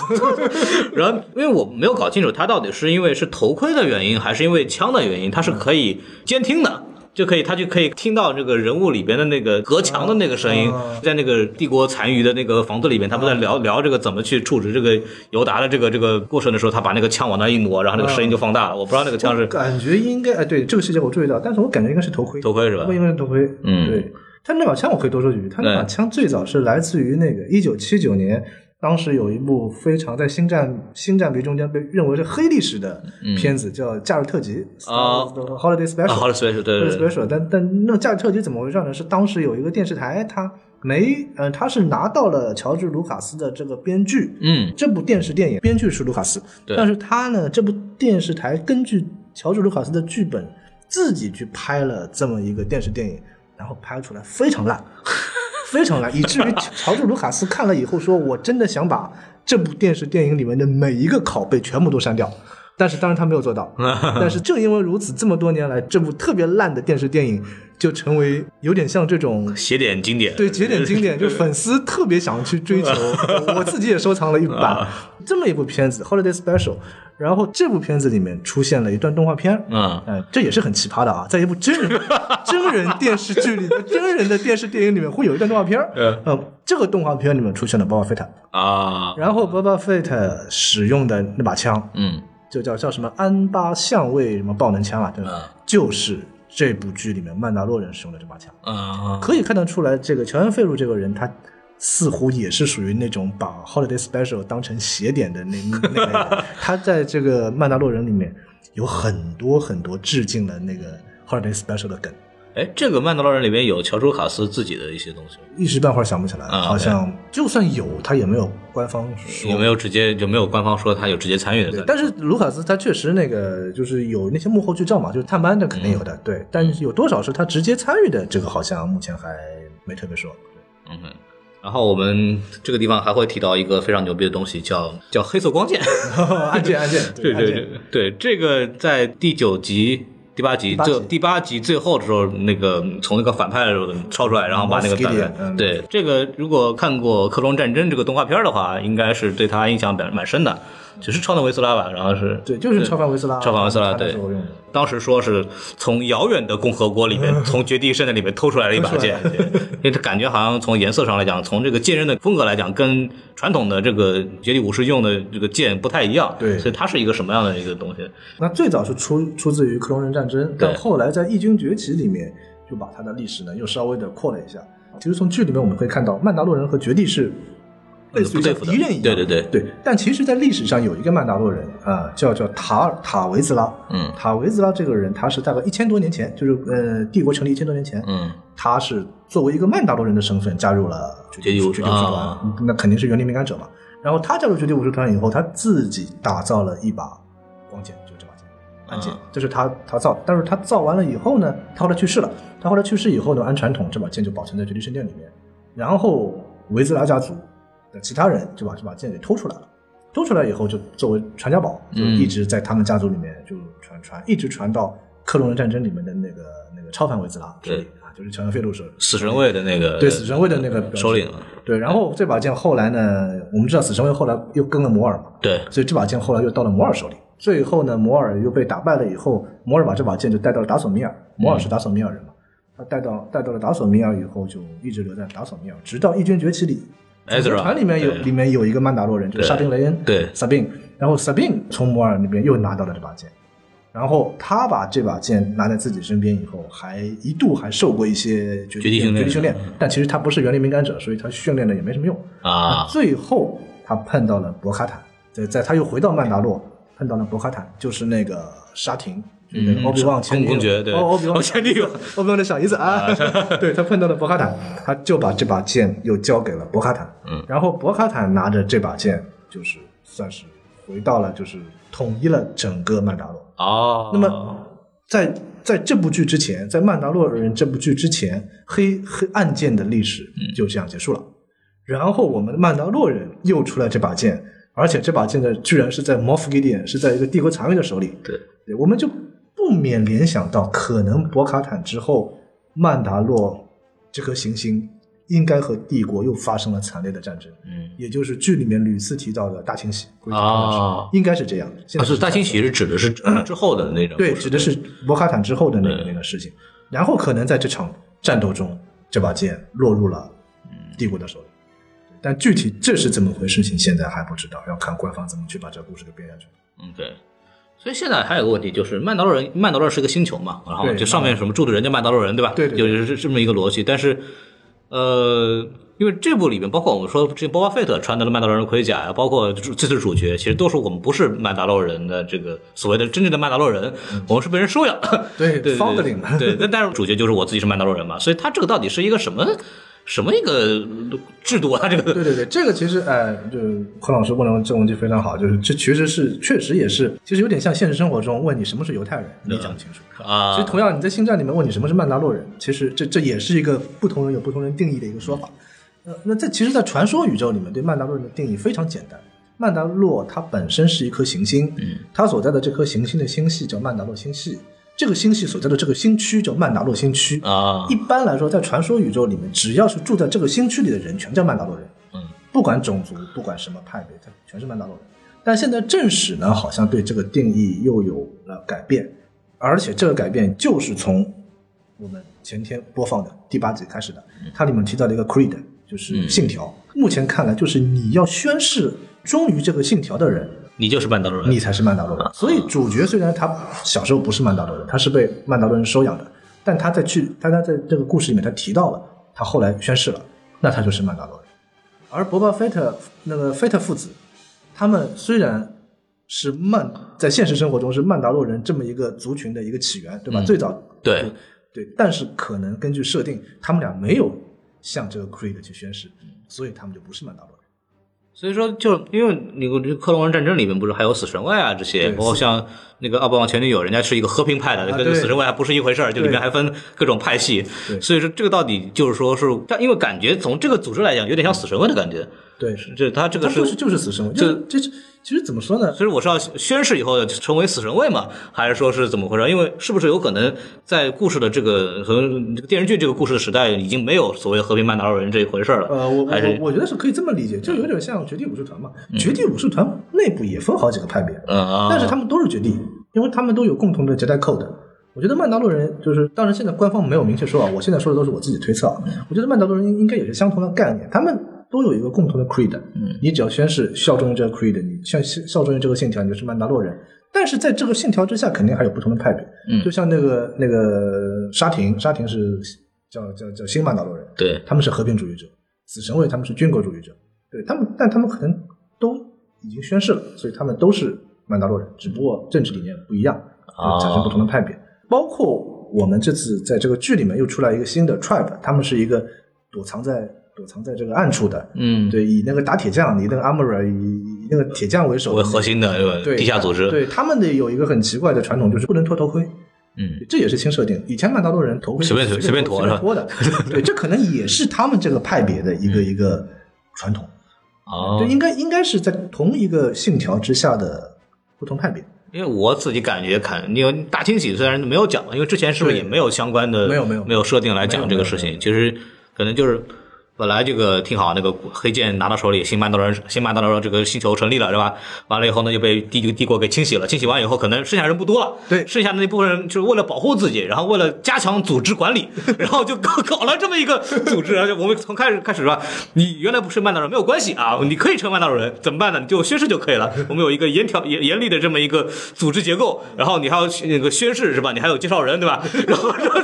Speaker 2: 然后，因为我没有搞清楚它到底是因为是头盔的原因，还是因为枪的原因，它是可以监听的。就可以，他就可以听到这个人物里边的那个隔墙的那个声音，在那个帝国残余的那个房子里边，他们在聊聊这个怎么去处置这个尤达的这个这个过程的时候，他把那个枪往那一挪，然后那个声音就放大了。我不知道那个枪是
Speaker 1: 感觉应该哎，对这个细节我注意到，但是我感觉应该是头盔，
Speaker 2: 头盔是吧？
Speaker 1: 不应该是头盔。
Speaker 2: 嗯。
Speaker 1: 对。他那把枪我可以多说几句，他那把枪最早是来自于那个一九七九年，当时有一部非常在星战星战迷中间被认为是黑历史的片子，叫《假日特辑》
Speaker 2: 嗯啊
Speaker 1: Holiday
Speaker 2: Special，Holiday special，对对对
Speaker 1: ，special，但但那个假日特辑怎么回事呢？是当时有一个电视台，它没，呃，它是拿到了乔治·卢卡斯的这个编剧，
Speaker 2: 嗯，
Speaker 1: 这部电视电影编剧是卢卡斯，
Speaker 2: 对。
Speaker 1: 但是他呢，这部电视台根据乔治·卢卡斯的剧本自己去拍了这么一个电视电影，然后拍出来非常烂，非常烂，以至于乔 治·卢卡斯看了以后说：“我真的想把这部电视电影里面的每一个拷贝全部都删掉。”但是当然他没有做到，但是正因为如此，这么多年来，这部特别烂的电视电影就成为有点像这种
Speaker 2: 写点经典，
Speaker 1: 对，写点经典，就粉丝特别想去追求，我自己也收藏了一版这么一部片子《Holiday Special》，然后这部片子里面出现了一段动画片，
Speaker 2: 嗯
Speaker 1: 嗯，这也是很奇葩的啊，在一部真人 真人电视剧里面，真人的电视电影里面会有一段动画片，
Speaker 2: 嗯。
Speaker 1: 嗯，这个动画片里面出现了 Boba Fett，
Speaker 2: 啊，
Speaker 1: 然后 Boba Fett 使用的那把枪
Speaker 2: 嗯
Speaker 1: 就叫叫什么安巴相位什么爆能枪啊，对吧？
Speaker 2: 嗯
Speaker 1: 就是这部剧里面曼达洛人使用的这把枪。
Speaker 2: 嗯
Speaker 1: 可以看得出来，这个乔恩·费鲁这个人，他似乎也是属于那种把 Holiday Special 当成邪点的那 那类人。他在这个曼达洛人里面有很多很多致敬了那个 Holiday Special 的梗，
Speaker 2: 哎，这个曼德洛人里面有乔舒卡斯自己的一些东西吗，
Speaker 1: 一时半会儿想不起来，
Speaker 2: 啊
Speaker 1: 好像就算有，他也没有官方说
Speaker 2: 有没有直接就没有官方说他有直接参与的？
Speaker 1: 但是卢卡斯他确实那个就是有那些幕后剧照嘛，就是探班的肯定有的，对。但是有多少是他直接参与的，这个好像目前还没特别说。
Speaker 2: 嗯哼。然后我们这个地方还会提到一个非常牛逼的东西，叫叫黑色光剑。
Speaker 1: 按键按键，
Speaker 2: 对 对对对，这个在第九集、第八集最第八集最后的时候，那个从那个反派抄出来，然后把那个反派
Speaker 1: 嗯
Speaker 2: 对这个如果看过《克隆战争》这个动画片的话，应该是对他印象蛮蛮深的。只是超能维斯拉吧，然后是
Speaker 1: 对，就是超凡维斯拉，
Speaker 2: 超凡维斯拉对。当时说是从遥远的共和国里面，从绝地圣战里面偷出来了一把剑，因为他感觉好像从颜色上来讲，从这个剑刃的风格来讲，跟传统的这个绝地武士用的这个剑不太一样，
Speaker 1: 对。
Speaker 2: 所以它是一个什么样的一个东西？
Speaker 1: 那最早是出出自于克隆人战争，但后来在异军崛起里面就把它的历史呢又稍微的扩了一下。其实从剧里面我们可以看到，曼达洛人和绝地是类似于敌人一样，
Speaker 2: 对对对
Speaker 1: 对。但其实，在历史上有一个曼达洛人啊、叫叫塔尔塔维兹拉，
Speaker 2: 嗯
Speaker 1: 塔维兹拉这个人，他是大概一千多年前，就是呃帝国成立一千多年前，
Speaker 2: 嗯，
Speaker 1: 他是作为一个曼达洛人的身份加入了绝
Speaker 2: 绝地武士
Speaker 1: 团，那肯定是园林敏感者嘛。然后他加入绝地武士团以后，他自己打造了一把光剑，就是这把剑，暗剑
Speaker 2: 啊，
Speaker 1: 这是他他造的。但是他造完了以后呢，他后来去世了。他后来去世以后呢，按传统这把剑就保存在绝地圣殿里面。然后维兹拉家族的其他人就把这把剑给偷出来了。偷出来以后，就作为传家宝，就
Speaker 2: 嗯
Speaker 1: 一直在他们家族里面就传传，一直传到克隆人战争里面的那个那个超凡维兹拉手里啊，就是乔恩费路手
Speaker 2: 死神卫的那个
Speaker 1: 对死神卫的那个
Speaker 2: 首领，
Speaker 1: 对，然后这把剑后来呢，我们知道死神卫后来又跟了摩尔嘛，
Speaker 2: 对，
Speaker 1: 所以这把剑后来又到了摩尔手里。最后呢，摩尔又被打败了以后，摩尔把这把剑就带到了达索米尔。摩尔是达索米尔人嘛，他带到带到了达索米尔以后，就一直留在达索米尔，直到异军崛起里。组合团里面有里面有一个曼达洛人，就是沙丁雷恩，
Speaker 2: 对。
Speaker 1: 萨宾，然后萨宾从摩尔那边又拿到了这把剑，然后他把这把剑拿在自己身边以后，还一度还受过一些绝
Speaker 2: 绝地训练
Speaker 1: 绝地训练，但其实他不是原力敏感者，所以他训练的也没什么用。
Speaker 2: 啊，
Speaker 1: 最后他碰到了博卡坦，在在他又回到曼达洛，碰到了博卡坦，就是那个沙廷，
Speaker 2: 嗯。
Speaker 1: 欧比旺前女友
Speaker 2: 公公爵对。
Speaker 1: 哦欧比旺
Speaker 2: 哦前女友
Speaker 1: 欧比旺的小姨子啊，对他碰到了博卡坦，他就把这把剑又交给了博卡坦，
Speaker 2: 嗯，
Speaker 1: 然后博卡坦拿着这把剑，就是算是回到了，就是统一了整个曼达洛。
Speaker 2: 哦，
Speaker 1: 那么在在这部剧之前，在《曼达洛人》这部剧之前，黑黑暗剑的历史就这样结束了。然后我们的曼达洛人又出来这把剑，而且这把剑呢，居然是在 Moff Gideon 是在一个帝国残余的手里。
Speaker 2: 对，
Speaker 1: 对，我们就不免联想到，可能博卡坦之后，曼达洛这颗行星应该和帝国又发生了惨烈的战争。
Speaker 2: 嗯，
Speaker 1: 也就是剧里面屡次提到的大清洗
Speaker 2: 啊
Speaker 1: 应该是这样。现
Speaker 2: 啊，
Speaker 1: 在
Speaker 2: 是大清洗是指的是之 后的那种，
Speaker 1: 对，指的是博卡坦之后的那个那个事情。然后可能在这场战斗中，这把剑落入了帝国的手里。但具体这是怎么回事情，现在还不知道，要看官方怎么去把这个故事给编下去。
Speaker 2: 嗯，对。所以现在还有个问题，就是曼达洛人，曼达洛是个星球嘛，然后就上面什么住的人叫曼达洛人，对吧？
Speaker 1: 对对对
Speaker 2: 就是这么一个逻辑。但是，呃，因为这部里面，包括我们说之前波巴费特穿的曼达洛人盔甲呀，包括这次主角，其实都是我们不是曼达洛人的这个所谓的真正的曼达洛人，我们是被人收养。
Speaker 1: 对
Speaker 2: 对对
Speaker 1: Foundling
Speaker 2: 对，但但是主角就是我自己是曼达洛人嘛，所以他这个到底是一个什么什么一个制度啊？这个
Speaker 1: 对对对，这个其实哎，就是孔老师问的这个问题非常好，就是这其实是确实也是，其实有点像现实生活中问你什么是犹太人，你讲不清楚。
Speaker 2: 啊，
Speaker 1: 其实同样，你在星战里面问你什么是曼达洛人，其实这这也是一个不同人有不同人定义的一个说法。呃，那这其实，在传说宇宙里面，对曼达洛人的定义非常简单。曼达洛它本身是一颗行星，
Speaker 2: 嗯，
Speaker 1: 它所在的这颗行星的星系叫曼达洛星系，这个星系所在的这个星区叫曼达洛星区。
Speaker 2: 啊
Speaker 1: 一般来说，在传说宇宙里面，只要是住在这个星区里的人，全叫曼达洛人。
Speaker 2: 嗯，
Speaker 1: 不管种族，不管什么派别，他全是曼达洛人。但现在正史呢，好像对这个定义又有了改变，而且这个改变就是从我们前天播放的第八集开始的。它里面提到了一个 creed，就是信条。目前看来，就是你要宣誓忠于这个信条的人，
Speaker 2: 你就是曼达洛人，
Speaker 1: 你才是曼达洛人。所以主角虽然他小时候不是曼达洛人，他是被曼达洛人收养的，但他在去他他在这个故事里面他提到了，他后来宣誓了，那他就是曼达洛人。而博巴菲特那个菲特父子，他们虽然是曼在现实生活中是曼达洛人这么一个族群的一个起源，对吧？最早
Speaker 2: 对
Speaker 1: 对，但是可能根据设定，他们俩没有向这个 Creed 去宣誓，所以他们就不是曼达洛人。
Speaker 2: 所以说，就因为那个这克隆人战争里面不是还有死神卫啊这些，
Speaker 1: 对
Speaker 2: 包括像那个奥巴马前女友，人家是一个和平派的，跟死神卫还不是一回事儿，就里面还分各种派系。所以说这个到底就是说是，但因为感觉从这个组织来讲，有点像死神卫的感觉。
Speaker 1: 对，是
Speaker 2: 这他这个
Speaker 1: 他就是就是死神，
Speaker 2: 这
Speaker 1: 就这其实怎么说呢？
Speaker 2: 所以我是要宣誓以后成为死神位嘛，还是说是怎么回事？因为是不是有可能在故事的这个和这个电视剧这个故事的时代，已经没有所谓和平曼达洛人这一回事了？
Speaker 1: 呃，我我我我觉得是可以这么理解，就有点像绝地武士团嘛。绝地武士团内部也分好几个派别，但是他们都是绝地，因为他们都有共同的 Jedi Code。我觉得曼达洛人就是，当然现在官方没有明确说啊，我现在说的都是我自己推测啊。我觉得曼达洛人应该也是相同的概念，他们都有一个共同的 creed。嗯，你只要宣誓效忠于这个 creed，你像效忠于这个信条，你就是曼达洛人。但是在这个信条之下，肯定还有不同的派别。
Speaker 2: 嗯
Speaker 1: 就像那个那个沙廷，沙廷是叫叫叫新曼达洛人，
Speaker 2: 对，
Speaker 1: 他们是和平主义者，死神卫他们是军国主义者，对他们，但他们可能都已经宣誓了，所以他们都是曼达洛人，只不过政治理念不一样，产生不同的派别。包括我们这次在这个剧里面又出来一个新的 tribe，他们是一个躲藏在躲藏在这个暗处的，
Speaker 2: 嗯，
Speaker 1: 对，以那个打铁匠，以那个 armor 以以那个铁匠为首的
Speaker 2: 为核心的这个
Speaker 1: 对
Speaker 2: 地下组织，
Speaker 1: 对他们的有一个很奇怪的传统，就是不能脱头盔。
Speaker 2: 嗯，
Speaker 1: 这也是新设定。以前曼达洛人头盔
Speaker 2: 随便
Speaker 1: 是
Speaker 2: 随便脱是吧
Speaker 1: 脱脱的，对，这可能也是他们这个派别的一个一个传统。
Speaker 2: 哦
Speaker 1: 对，，应该应该是在同一个信条之下的不同派别。
Speaker 2: 因为我自己感觉看，因为大清洗虽然没有讲，因为之前是不是也没有相关的
Speaker 1: 没有没有
Speaker 2: 没有设定来讲这个事情，其实可能就是。本来这个挺好，那个黑剑拿到手里，新曼德罗人新曼德罗这个星球成立了，是吧？完了以后呢，就被帝帝国给清洗了。清洗完以后，可能剩下人不多了，
Speaker 1: 对
Speaker 2: 剩下的那部分人就是为了保护自己，然后为了加强组织管理，然后就搞搞了这么一个组织。而且我们从开始开始吧，你原来不是曼德罗人没有关系啊，你可以成曼德罗人，怎么办呢？你就宣誓就可以了。我们有一个严条严严厉的这么一个组织结构，然后你还要那个宣誓是吧？你还有介绍人对吧？然后然后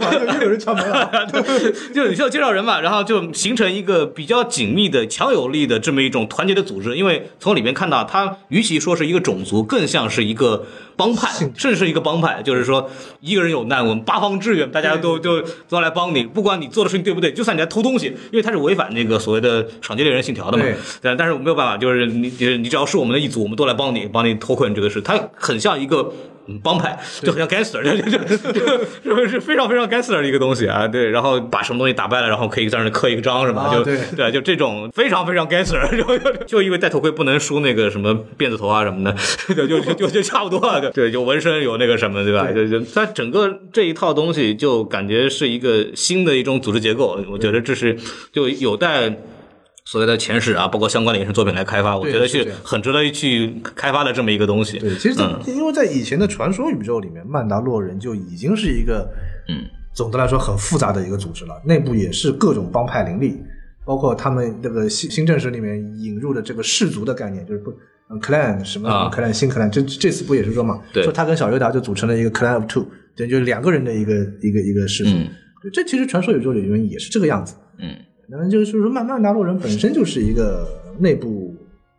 Speaker 1: 马上又有人敲门了。
Speaker 2: 就你需要介绍人嘛，然后就形成一个比较紧密的、强有力的这么一种团结的组织。因为从里面看到，它与其说是一个种族，更像是一个帮派，甚至是一个帮派。就是说，一个人有难，我们八方支援，大家都都都来帮你，不管你做的事情对不对，就算你在偷东西，因为它是违反那个所谓的赏金猎人信条的嘛。
Speaker 1: 对
Speaker 2: 但但是我没有办法，就是你就是你只要是我们的一组，我们都来帮你，帮你脱困这个事。它很像一个。嗯帮派就很像 gangster，就就就就是非常非常 gangster 的一个东西啊，对，然后把什么东西打败了，然后可以在那刻一个章什么？就
Speaker 1: 啊对
Speaker 2: 对，就这种非常非常 gangster，就就就因为戴头盔不能梳那个什么辫子头啊什么的，就就就就就差不多了，对对，有纹身有那个什么对吧？就就它整个这一套东西就感觉是一个新的一种组织结构，我觉得这是就有待。所谓的前史啊，包括相关的衍生作品来开发，我觉得是很值得去开发的这么一个东西。
Speaker 1: 对，其实、
Speaker 2: 嗯
Speaker 1: 因为在以前的传说宇宙里面，曼达洛人就已经是一个，
Speaker 2: 嗯，
Speaker 1: 总的来说很复杂的一个组织了，内部也是各种帮派林立，包括他们那个新新政史里面引入的这个氏族的概念，就是不。嗯，clan 什么 clan 新 clan，这这次不也是说嘛？
Speaker 2: 对
Speaker 1: 说他跟小尤达就组成了一个 clan of two，对，就是两个人的一个一个一个氏族。
Speaker 2: 嗯
Speaker 1: 对，这其实传说宇宙里面也是这个样子。
Speaker 2: 嗯，
Speaker 1: 那就是说，曼曼达洛人本身就是一个内部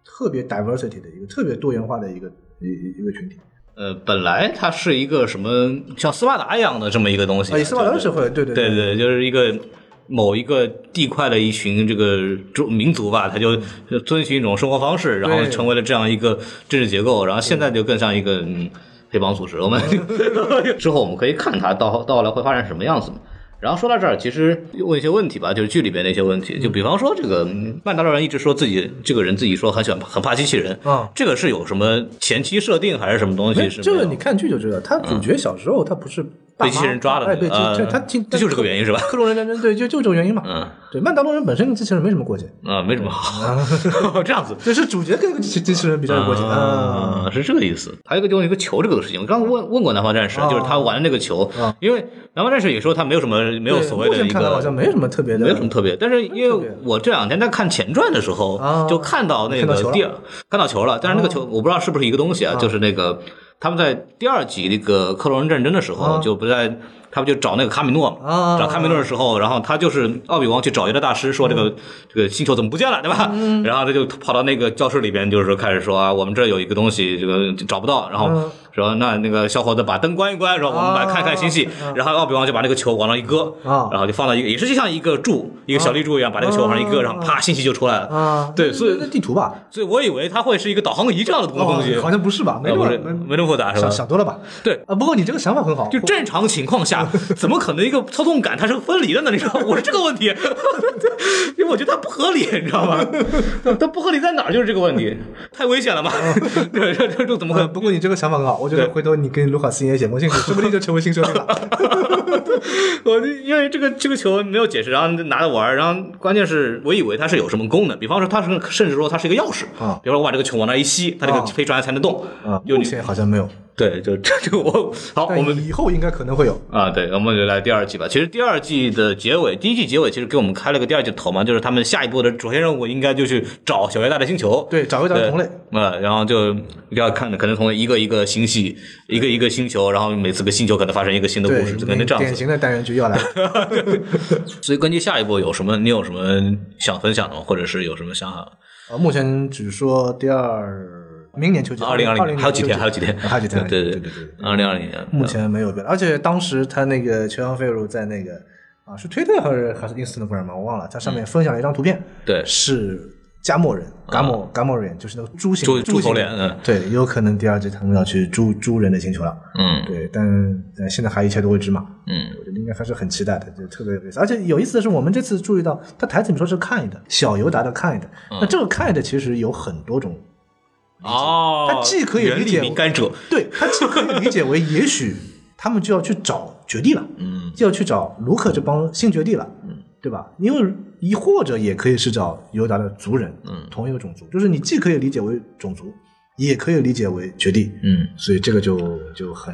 Speaker 1: 特别 diversity 的一个特别多元化的一个一一一个群体。
Speaker 2: 呃，本来它是一个什么像斯巴达一样的这么一个东西，
Speaker 1: 啊，斯巴达社会，对对
Speaker 2: 对对，就是一个某一个地块的一群这个种民族吧，他就就遵循一种生活方式，然后成为了这样一个政治结构，然后现在就更像一个嗯黑帮组织。我们 之后我们可以看它到到后来会发展什么样子嘛。然后说到这儿，其实问一些问题吧，就是剧里边的一些问题，就比方说这个嗯。曼达洛人一直说自己这个人自己说很喜欢很怕机器人，
Speaker 1: 啊
Speaker 2: 这个是有什么前期设定还是什么东西？是
Speaker 1: 这个你看剧就知道，他主角小时候他不是
Speaker 2: 被机器人抓了
Speaker 1: 哎，对，机
Speaker 2: 呃
Speaker 1: 这他听
Speaker 2: 这就是个原因是吧
Speaker 1: 克隆人战争，对，就就这个原因嘛。
Speaker 2: 嗯
Speaker 1: 对，曼达洛人本身跟机器人没什么过节，
Speaker 2: 啊，没什么好，这样子。
Speaker 1: 对，是主角跟机器机器人比较有过节
Speaker 2: 啊，
Speaker 1: 啊。
Speaker 2: 是这个意思。还有一个就是一个球这个事情，我刚刚问问过南方战士，
Speaker 1: 啊
Speaker 2: 就是他玩的那个球
Speaker 1: 啊，
Speaker 2: 因为南方战士也说他没有什么没有所谓的一
Speaker 1: 个好像
Speaker 2: 个。
Speaker 1: 没有什么特别的，
Speaker 2: 没有什么特别，但是因为我这两天在看前传的时候，
Speaker 1: 啊
Speaker 2: 就看到那个第二看到球了，但是那个球我不知道是不是一个东西啊，就是那个他们在第二集那个克隆人战争的时候，
Speaker 1: 啊
Speaker 2: 就不在他不就找那个卡米诺嘛？
Speaker 1: 啊
Speaker 2: 找卡米诺的时候，然后他就是奥比王去找一个大师说这个、这个星球怎么不见了，对吧？然后他就跑到那个教室里边，就是说开始说啊，我们这有一个东西，这个找不到，然后
Speaker 1: 嗯
Speaker 2: 说那那个小伙子把灯关一关，说我们来看看星系，然后奥比王就把那个球往上一搁，
Speaker 1: 啊
Speaker 2: 然后就放到一个也是就像一个柱，一个小立柱一样，把那个球往上一搁，然后啪，星系就出来了。
Speaker 1: 啊，
Speaker 2: 对所以
Speaker 1: 那地图吧，
Speaker 2: 所以我以为它会是一个导航仪这样的东西，
Speaker 1: 哦好像不是吧？没
Speaker 2: 啊不是
Speaker 1: 那么没
Speaker 2: 没那么复杂是吧
Speaker 1: 想？想多了吧？
Speaker 2: 对，
Speaker 1: 啊，不过你这个想法很好，
Speaker 2: 就正常情况下，怎么可能一个操纵杆它是分离的呢？你知道吗，我是这个问题，因为我觉得它不合理，你知道吗？它不合理在哪儿？就是这个问题，太危险了嘛？对，这这这怎么可
Speaker 1: 呃
Speaker 2: 能？
Speaker 1: 不过你这个想法很好，我觉得回头你跟卢卡斯也写封信，说不定就成为新兄弟了。
Speaker 2: 我因为这个这个球没有解释，然后拿着玩儿，然后关键是我以为它是有什么功能，比方说它是甚至说它是一个钥匙
Speaker 1: 啊
Speaker 2: 比方说我把这个球往那一吸，它这个
Speaker 1: 啊
Speaker 2: 飞船才能动
Speaker 1: 啊，
Speaker 2: 有
Speaker 1: 目前好像没有，
Speaker 2: 对，就这这个我好，我们
Speaker 1: 以后应该可能会有。
Speaker 2: 啊，对，我们就来第二季吧。其实第二季的结尾，第一季结尾其实给我们开了个第二季的头嘛，就是他们下一步的主线任务应该就去找小月大的星球，
Speaker 1: 对，找一找同类。
Speaker 2: 呃，然后就要看可能从一个一个星系，一个一个星球，然后每次个星球可能发生一个新的故事，就可能这样子。
Speaker 1: 典型的单元剧要来了。
Speaker 2: 所以根据下一步有什么，你有什么想分享的吗？或者是有什么想法？
Speaker 1: 呃，目前只说第二，明年秋季，
Speaker 2: 二零二零
Speaker 1: 年
Speaker 2: 还有几天？还有几天？
Speaker 1: 还有几天？
Speaker 2: 对
Speaker 1: 对
Speaker 2: 对
Speaker 1: 对对。
Speaker 2: 二零二零年，
Speaker 1: 目前没有变，而且当时他那个球阳费鲁在那个啊是推特还是还是 Instagram 吗？我忘了，他上面分享了一张图片，
Speaker 2: 对
Speaker 1: 是加莫人，嘎莫嘎莫人，就是那个猪形
Speaker 2: 猪
Speaker 1: 猪
Speaker 2: 头脸，嗯。
Speaker 1: 对，有可能第二季他们要去猪猪人的星球了，
Speaker 2: 嗯。
Speaker 1: 对，但但现在还一切都未知嘛，
Speaker 2: 嗯。
Speaker 1: 我觉得应该还是很期待的，就特别有意思。而且有意思的是，我们这次注意到，他台词里面说是 kind 小尤达的 kind，、那
Speaker 2: 嗯
Speaker 1: 这个 kind 其实有很多种，
Speaker 2: 哦，
Speaker 1: 它既可以
Speaker 2: 理
Speaker 1: 理解
Speaker 2: 敏感者，
Speaker 1: 对，它既可以理解为也许他们就要去找绝地了，
Speaker 2: 嗯。
Speaker 1: 就要去找卢克这帮新绝地了，嗯，对吧？因为亦或者也可以是找尤达的族人，
Speaker 2: 嗯
Speaker 1: 同一个种族，就是你既可以理解为种族，也可以理解为绝地，
Speaker 2: 嗯。
Speaker 1: 所以这个就就很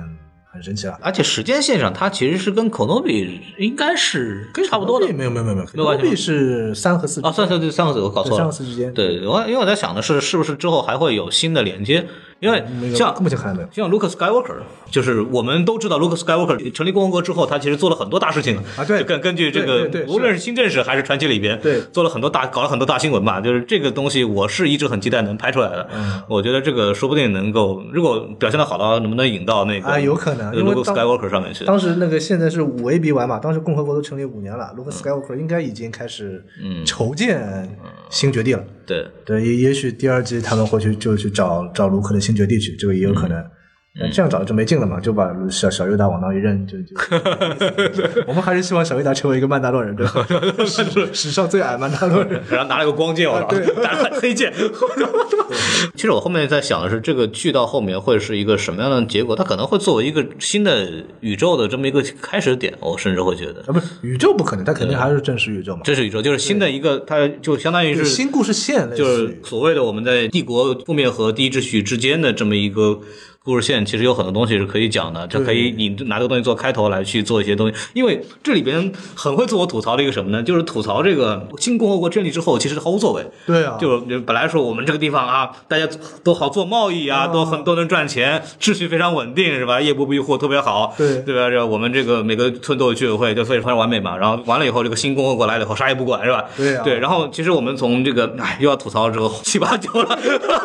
Speaker 1: 很神奇了。
Speaker 2: 而且时间线上，它其实是跟 Konobi 应该是差不多的
Speaker 1: 没有没有没有没有，
Speaker 2: 没有关系吗
Speaker 1: Konobi 是三和四
Speaker 2: 啊。算算对，三和四我搞错了。
Speaker 1: 三和四之间，
Speaker 2: 对，我因为我在想的是，是不是之后还会有新的连接？因为像
Speaker 1: 目前还没有
Speaker 2: 像 Luke Skywalker，就是我们都知道 Luke Skywalker 成立共和国之后，他其实做了很多大事情
Speaker 1: 啊对
Speaker 2: 就根根据这个无论是新正史还是传奇里边，
Speaker 1: 对
Speaker 2: 做了很多大，搞了很多大新闻吧。就是这个东西，我是一直很期待能拍出来的。
Speaker 1: 嗯
Speaker 2: 我觉得这个说不定能够，如果表现的好的话，能不能引到那个
Speaker 1: 啊有可能
Speaker 2: Luke Skywalker 上面去？
Speaker 1: 当时那个现在是五 A B 完嘛，当时共和国都成立五年了，卢克斯盖沃克应该已经开始
Speaker 2: 嗯
Speaker 1: 筹建新绝地了。
Speaker 2: 对，
Speaker 1: 对，也也许第二季他们会去就去找找卢克的新绝地址，这个也有可能。那这样找就没劲了嘛，就把小小尤达往那一扔，就就。我们还是希望小尤达成为一个曼达洛人，对吧？史 史上最矮曼达洛人。
Speaker 2: 然后拿了个光剑，我操，打了黑剑。其实我后面在想的是，这个剧到后面会是一个什么样的结果？它可能会作为一个新的宇宙的这么一个开始点，我甚至会觉得，
Speaker 1: 啊，不是宇宙不可能，它肯定还是真实宇宙嘛。
Speaker 2: 真实宇宙，就是新的一个，它就相当于是
Speaker 1: 新故事线，
Speaker 2: 就是所谓的我们在帝国覆灭和第一秩序之间的这么一个故事线，其实有很多东西是可以讲的，就可以你拿这个东西做开头来去做一些东西。因为这里边很会自我吐槽的一个什么呢？就是吐槽这个新共和国建立之后，其实毫无作为。
Speaker 1: 对啊，
Speaker 2: 就就本来说我们这个地方啊，大家都好做贸易啊，都很都能赚钱，秩序非常稳定，是吧？夜不闭户特别好，
Speaker 1: 对
Speaker 2: 对吧？这我们这个每个村都有居委会，就非常完美嘛。然后完了以后，这个新共和国来了以后，啥也不管，是吧？
Speaker 1: 对啊
Speaker 2: 对。然后其实我们从这个，哎，又要吐槽这个七八九了，这个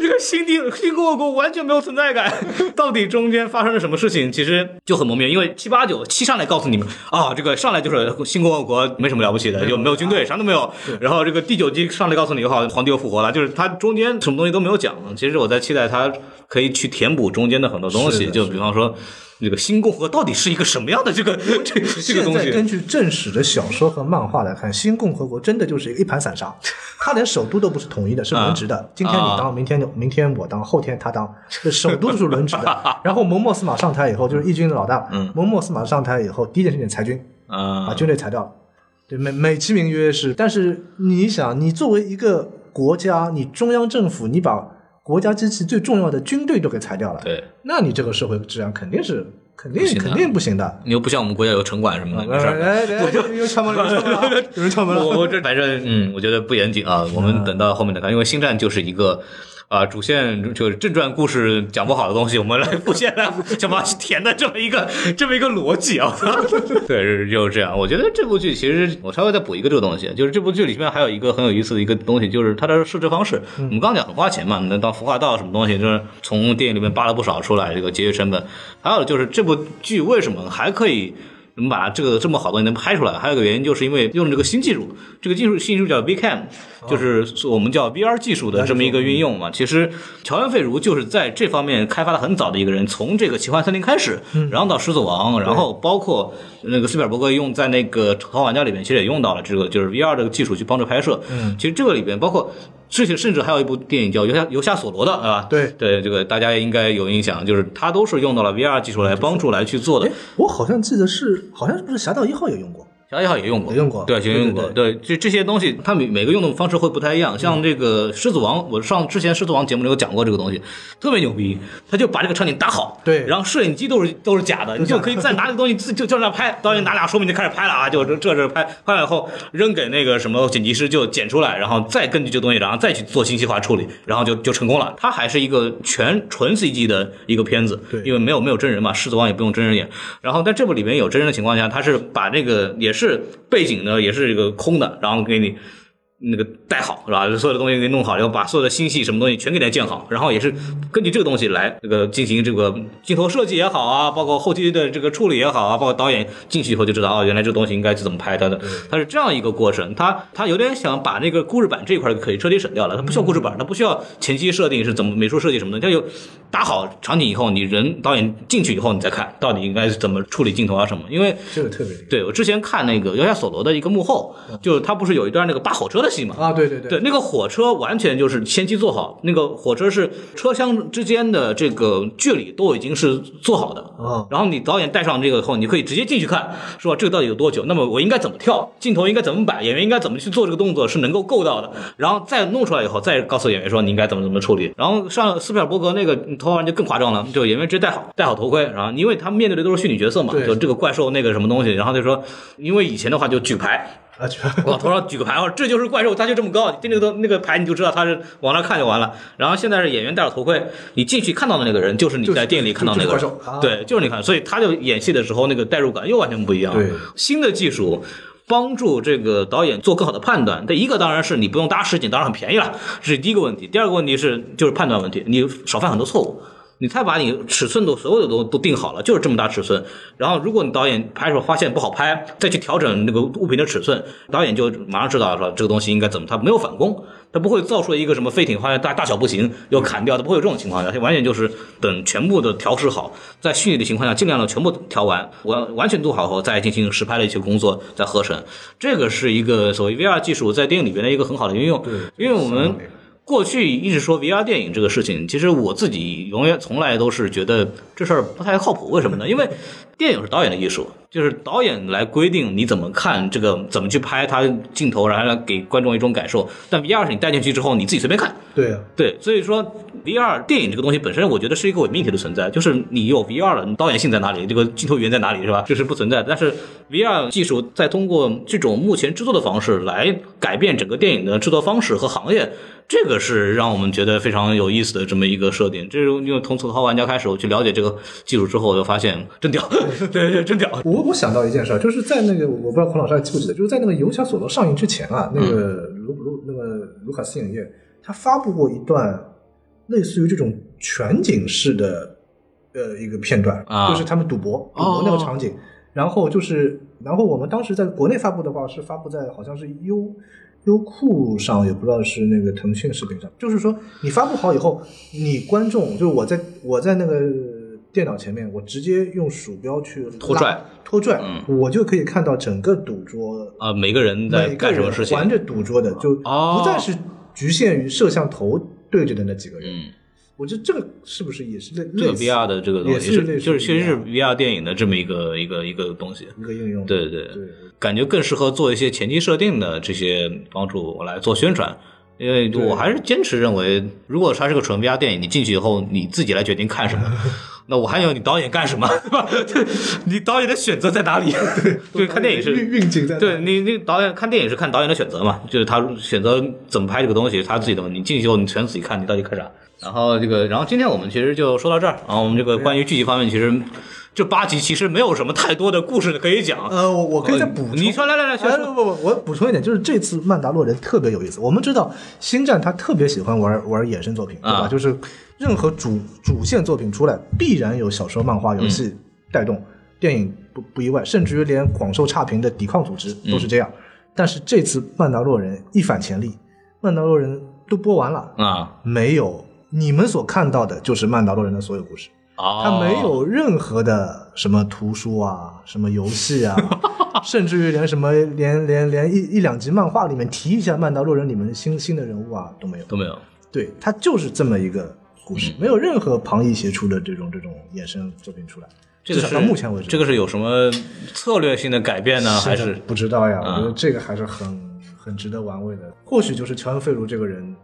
Speaker 2: 这个新地新共和国完全没有存在感，到底中间发生了什么事情，其实就很蒙面。因为七八九七上来告诉你们啊，这个上来就是新共和国没什么了不起的，就没有军队，啥都没有。然后这个第九集上来告诉你，好，皇帝又复活了，就是他中间什么东西都没有讲。其实我在期待他可以去填补中间的很多东西，就比方说。这个新共和到底是一个什么样的这个这这个
Speaker 1: 现
Speaker 2: 东西？
Speaker 1: 在根据正史的小说和漫画来看，新共和国真的就是一盘散沙，它连首都都不是统一的，是轮值的。今天你当，明天明天我当，后天他当，这首都都是轮值的。然后蒙莫斯马上台以后，就是义军的老大，蒙莫斯马上台以后，第一件事情裁军，
Speaker 2: 啊
Speaker 1: 把军队裁掉了。对，美美其名曰是，但是你想，你作为一个国家，你中央政府，你把国家机器最重要的军队都给裁掉了，
Speaker 2: 对，
Speaker 1: 那你这个社会质量肯定是肯定肯定不行的。
Speaker 2: 你又不像我们国家有城管什么的，没事儿。
Speaker 1: 哎哎，哎有敲门了，有人敲门了，有人敲门了。
Speaker 2: 我我这反正嗯，我觉得不严谨啊。我们等到后面再看，因为星战就是一个啊、主线就是正传故事讲不好的东西，我们来副线来想把它填的这么一个这么一个逻辑啊。对，是就是这样。我觉得这部剧其实我稍微再补一个这个东西，就是这部剧里面还有一个很有意思的一个东西，就是它的设置方式。我们刚刚讲很花钱嘛，那到孵化道什么东西，就是从电影里面扒了不少出来，这个节约成本。还有就是这部剧为什么还可以？能把这个这么好东西能拍出来，还有一个原因就是因为用这个新技术，这个技术新技术叫 VCam，就是我们叫 VR 技术的这么一个运用嘛。其实乔恩·费如就是在这方面开发的很早的一个人，从这个奇幻森林开始，然后到狮子王，然后包括那个斯皮尔伯格用在那个《头号玩家》里面，其实也用到了这个就是 VR 这个技术去帮助拍摄。嗯，其实这个里边包括。之前甚至还有一部电影叫《游侠游侠索罗》的，对吧？
Speaker 1: 对
Speaker 2: 对，这个大家应该有印象，就是它都是用到了 VR 技术来帮助来去做的
Speaker 1: 哎。，我好像记得是，好像是不是《侠盗一号》也用过？
Speaker 2: 小一号也用过，
Speaker 1: 也用过。
Speaker 2: 对，也用过，
Speaker 1: 对。
Speaker 2: 对，这这些东西，它每每个用的方式会不太一样。像这个狮子王，我上之前狮子王节目里有讲过这个东西，特别牛逼，他就把这个场景搭好，
Speaker 1: 对。
Speaker 2: 然后摄影机都是都是假的，你就可以再拿这个东西自就就那拍，导演拿俩说明就开始拍了啊，就这这是拍，拍完以后扔给那个什么剪辑师就剪出来，然后再根据这个东西，然后再去做信息化处理，然后就就成功了。它还是一个全纯 CG 的一个片子，
Speaker 1: 对。
Speaker 2: 因为没有没有真人嘛，狮子王也不用真人演。然后在这部里面有真人的情况下，他是把这个也是背景呢也是一个空的，然后给你。那个带好是吧？所有的东西给弄好，然后把所有的星系什么东西全给它建好，然后也是根据这个东西来这个进行这个镜头设计也好啊，包括后期的这个处理也好啊，包括导演进去以后就知道哦，原来这个东西应该是怎么拍它的，它是这样一个过程。他他有点想把那个故事板这一块可以彻底省掉了，它不需要故事板，它不需要前期设定是怎么美术设计什么的，它就打好场景以后，你人导演进去以后你再看到底应该是怎么处理镜头啊什么，因为。
Speaker 1: 这个特别
Speaker 2: 对我之前看那个《游侠索罗》的一个幕后，就是他不是有一段那个扒火车的
Speaker 1: 啊！对对对
Speaker 2: 对，那个火车完全就是前期做好，那个火车是车厢之间的这个距离都已经是做好的。
Speaker 1: 啊
Speaker 2: 然后你导演带上这个以后，你可以直接进去看，说这个到底有多久？那么我应该怎么跳？镜头应该怎么摆？演员应该怎么去做这个动作是能够够到的？然后再弄出来以后，再告诉演员说你应该怎么怎么处理。然后上斯皮尔伯格那个头环就更夸张了，就演员直接戴好戴好头盔，然后因为他们面对的都是虚拟角色嘛，就这个怪兽那个什么东西，然后就说，因为以前的话就举牌。
Speaker 1: 啊，去
Speaker 2: 往头上举个牌，哦，这就是怪兽，它就这么高，盯着个那个牌你就知道它是往那看就完了。然后现在是演员戴着头盔，你进去看到的那个人就是你在电影里看到那个人，
Speaker 1: 就是怪兽啊
Speaker 2: 对，就是你看，所以他就演戏的时候那个代入感又完全不一样。
Speaker 1: 对，
Speaker 2: 新的技术。帮助这个导演做更好的判断。这一个当然是你不用搭实景，当然很便宜了，这是第一个问题。第二个问题是就是判断问题，你少犯很多错误。你再把你尺寸都所有的都都定好了，就是这么大尺寸。然后如果你导演拍的时候发现不好拍，再去调整那个物品的尺寸，导演就马上知道说这个东西应该怎么，他没有返工，他不会造出一个什么废艇发现大大小不行要砍掉，他不会有这种情况下，他完全就是等全部的调试好，在虚拟的情况下尽量的全部调完，完完全做好后再进行实拍的一些工作，再合成。这个是一个所谓 VR 技术在电影里边的一个很好的应用，因为我们。过去一直说 VR 电影这个事情，其实我自己永远从来都是觉得这事儿不太靠谱。为什么呢？因为电影是导演的艺术，就是导演来规定你怎么看这个，怎么去拍它镜头，然后来给观众一种感受。但 VR 是你带进去之后，你自己随便看。
Speaker 1: 对啊，
Speaker 2: 对，所以说 VR 电影这个东西本身，我觉得是一个伪命题的存在，就是你有 VR 了，你导演性在哪里？这个镜头语言在哪里，是吧？这是不存在。但是 VR 技术在通过这种目前制作的方式来改变整个电影的制作方式和行业，这个是让我们觉得非常有意思的这么一个设定。这是因为从《头号玩家》开始，我去了解这个技术之后，我就发现真屌，对对，真屌。
Speaker 1: 我我想到一件事儿，就是在那个我不知道孔老师还记不记得，就是在那个《游侠索罗》上映之前啊，那个卢卢那个卢卡斯影业他发布过一段类似于这种全景式的呃一个片段，
Speaker 2: 啊
Speaker 1: 就是他们赌博赌博那个场景，然后就是然后我们当时在国内发布的话是发布在好像是优。优酷上也不知道是那个腾讯视频上，就是说你发布好以后，你观众就是我在我在那个电脑前面，我直接用鼠标去
Speaker 2: 拖拽
Speaker 1: 拖拽，
Speaker 2: 嗯
Speaker 1: 我就可以看到整个赌桌
Speaker 2: 啊，每个人在干什么事情？
Speaker 1: 玩着赌桌的，就
Speaker 2: 哦
Speaker 1: 不再是局限于摄像头对着的那几个人。
Speaker 2: 嗯。
Speaker 1: 我觉得这个是不是也是类
Speaker 2: 这个 VR 的这个东西
Speaker 1: 也是
Speaker 2: 就是确实是
Speaker 1: VR
Speaker 2: 电影的这么一个一个一个东西。
Speaker 1: 一个应用？
Speaker 2: 对对
Speaker 1: 对，
Speaker 2: 感觉更适合做一些前期设定的这些帮助我来做宣传。因为我还是坚持认为，如果它是个纯 VR 电影，你进去以后你自己来决定看什么。那我还要你导演干什么？对吧？你导演的选择在哪里？对，看电影是
Speaker 1: 运运镜在哪
Speaker 2: 对你，你导演看电影是看导演的选择嘛，就是他选择怎么拍这个东西，他自己的问题。你进去后，你全自己看，你到底看啥？然后这个，然后今天我们其实就说到这儿。然后我们这个关于剧集方面，其实这八集其实没有什么太多的故事可以讲。
Speaker 1: 呃，我我可以再补充。
Speaker 2: 你说来来来，
Speaker 1: 哎。不不不，我补充一点，就是这次曼达洛人特别有意思。我们知道星战他特别喜欢玩玩衍生作品，对吧？
Speaker 2: 啊
Speaker 1: 就是任何主主线作品出来，必然有小说、漫画、游戏带动，电影不不意外，甚至于连广受差评的抵抗组织都是这样。但是这次曼达洛人一反前例，曼达洛人都播完了，
Speaker 2: 啊，
Speaker 1: 没有你们所看到的就是曼达洛人的所有故事。
Speaker 2: 哦，
Speaker 1: 它没有任何的什么图书啊，什么游戏啊，甚至于连什么连连连一一两集漫画里面提一下曼达洛人里面的新新的人物啊都没有。
Speaker 2: 都没有。
Speaker 1: 对，他就是这么一个故事，没有任何旁逸斜出的这种这种衍生作品出来。至
Speaker 2: 这个是
Speaker 1: 少到目前为止，
Speaker 2: 这个是有什么策略性的改变呢？还是
Speaker 1: 不知道呀？
Speaker 2: 啊
Speaker 1: 我觉得这个还是很很值得玩味的。或许就是乔恩·费卢这个人，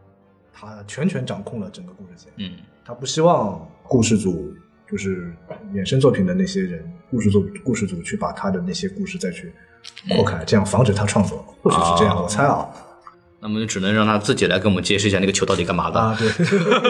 Speaker 1: 他全权掌控了整个故事线。
Speaker 2: 嗯
Speaker 1: 他不希望故事组就是衍生作品的那些人，故事组故事组去把他的那些故事再去扩开，这样防止他创作。或许是这样，
Speaker 2: 啊
Speaker 1: 我猜啊
Speaker 2: 那么就只能让他自己来给我们解释一下那个球到底干嘛的。
Speaker 1: 啊，对，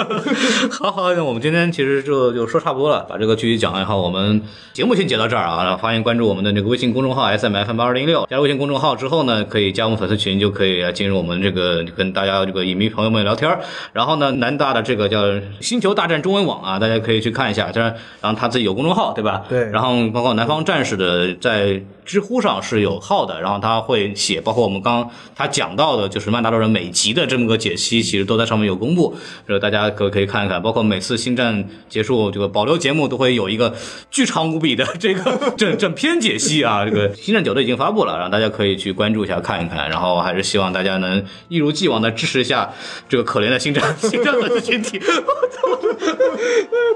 Speaker 2: 好好，那我们今天其实就就说差不多了，把这个剧集讲完以后，我们节目先截到这儿啊。然后欢迎关注我们的那个微信公众号 S M F 八二零六，加入微信公众号之后呢，可以加我们粉丝群，就可以来进入我们这个跟大家这个影迷朋友们聊天儿。然后呢，南大的这个叫星球大战中文网啊，大家可以去看一下。这然后他自己有公众号，对吧？
Speaker 1: 对
Speaker 2: 然后包括南方战士的在知乎上是有号的，然后他会写，包括我们刚他讲到的，就是曼达洛人每集的这么个解析，其实都在上面有公布，这个大家可可以看一看。包括每次星战结束这个保留节目都会有一个巨长无比的这个 整整篇解析啊，这个星战九都已经发布了，然后大家可以去关注一下看一看。然后还是希望大家能一如既往的支持一下这个可怜的星战星战粉丝群体。我 操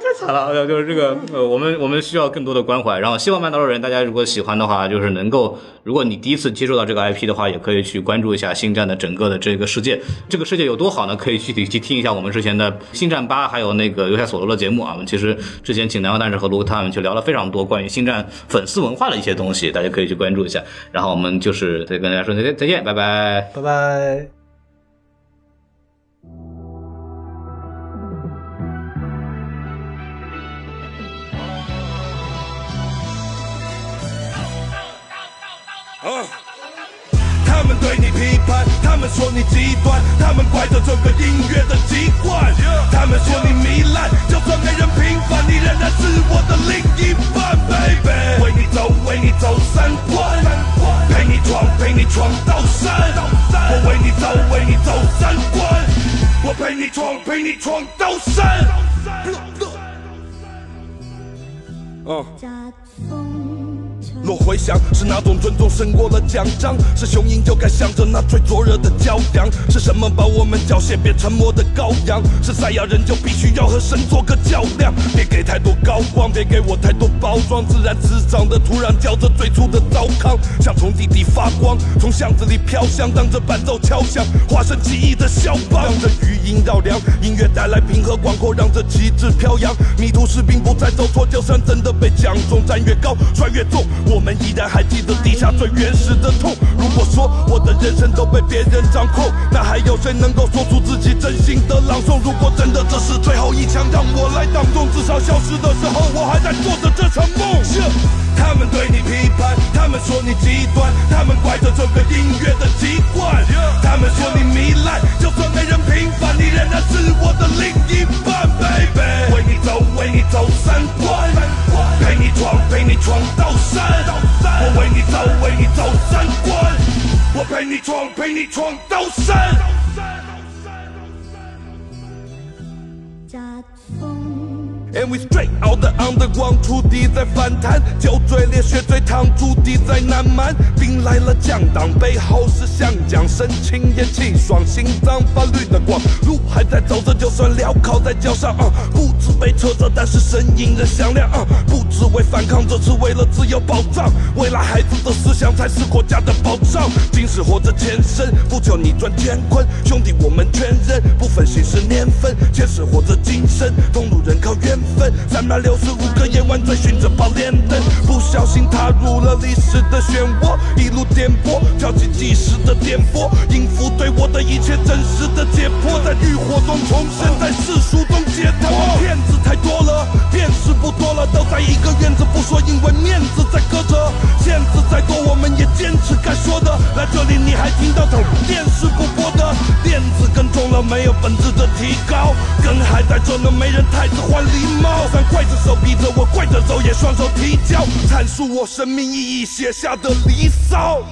Speaker 2: 太惨了，就是这个，呃，我们我们需要更多的关怀，然后希望曼达洛人大家如果喜欢的话，就是能够，如果你第一次接触到这个 IP 的话，也可以去关注一下星战的整个的这个世界，这个世界有多好呢？可以具体去听一下我们之前的星战八，还有那个留下索罗的节目啊，我们其实之前请南方大使和卢克他们去聊了非常多关于星战粉丝文化的一些东西，大家可以去关注一下。然后我们就是再跟大家说再见，再见，拜拜。
Speaker 1: 拜拜。
Speaker 3: 他们对你批判，他们说你极端，他们怪着这个音乐的疾患，他们说你糜烂，就算没人平凡，你仍然是我的另一半，baby。为你走，为你走三关，陪你闯，陪你闯到山。我为你走，为你走三关，我陪你闯，陪你闯到山。嗯。若回响是那种尊重胜过了奖章，是雄鹰就该向着那最灼热的骄阳。是什么把我们缴械变沉默的羔羊？是赛亚人就必须要和神做个较量。别给太多高光，别给我太多包装，自然滋长的土壤叫着最初的糟糠，像从地底发光，从巷子里飘香，当着伴奏敲响，化身奇异的肖邦，让这余音绕梁，音乐带来平和广阔，让这旗帜飘扬。迷途士兵不再走错，就算真的被讲中，站越高，摔越重。我我们依然还记得地下最原始的痛。如果说我的人生都被别人掌控，那还有谁能够说出自己真心的朗诵？如果真的这是最后一枪，让我来挡中，至少消失的时候，我还在做着这场梦。他们对你批判，他们说你极端，他们怪着这个音乐的疾患，他们说你糜烂，就算没人平反，你仍然是我的另一半，baby。为你走，为你走三关，陪你闯，陪你闯到山。我为你走，为你走三关，我陪你闯，陪你闯到山。And we straight out the underground，土地在反弹，酒醉烈血醉烫，驻地在南蛮，兵来了降党，背后是湘江，神清也气爽，心脏发绿的光，路还在走着，就算镣铐在脚上，啊，不止被扯着，但是声音仍响亮，啊，不只为反抗，这是为了自由保障，未来孩子的思想才是国家的保障，今世活着前生，不求你赚乾坤，兄弟我们全认，不分姓氏年份，前世活着今生，同路人靠缘分，三百六十五个夜晚追寻着宝莲灯，不小心踏入了历史的漩涡，一路颠簸，跳起计时的电波，音符对我的一切真实的解剖，在欲火中重生，在世俗中解脱。骗子太多了，电视不多了，都在一个院子不说，因为面子在搁着。限制再多，我们也坚持该说的。来这里你还听到头电视不播的，电子更重了，没有本质的提高，根还在这呢，没人太子换狸猫。就算跪着手逼着我跪着走，也双手提交，阐述我生命意义写下的离骚。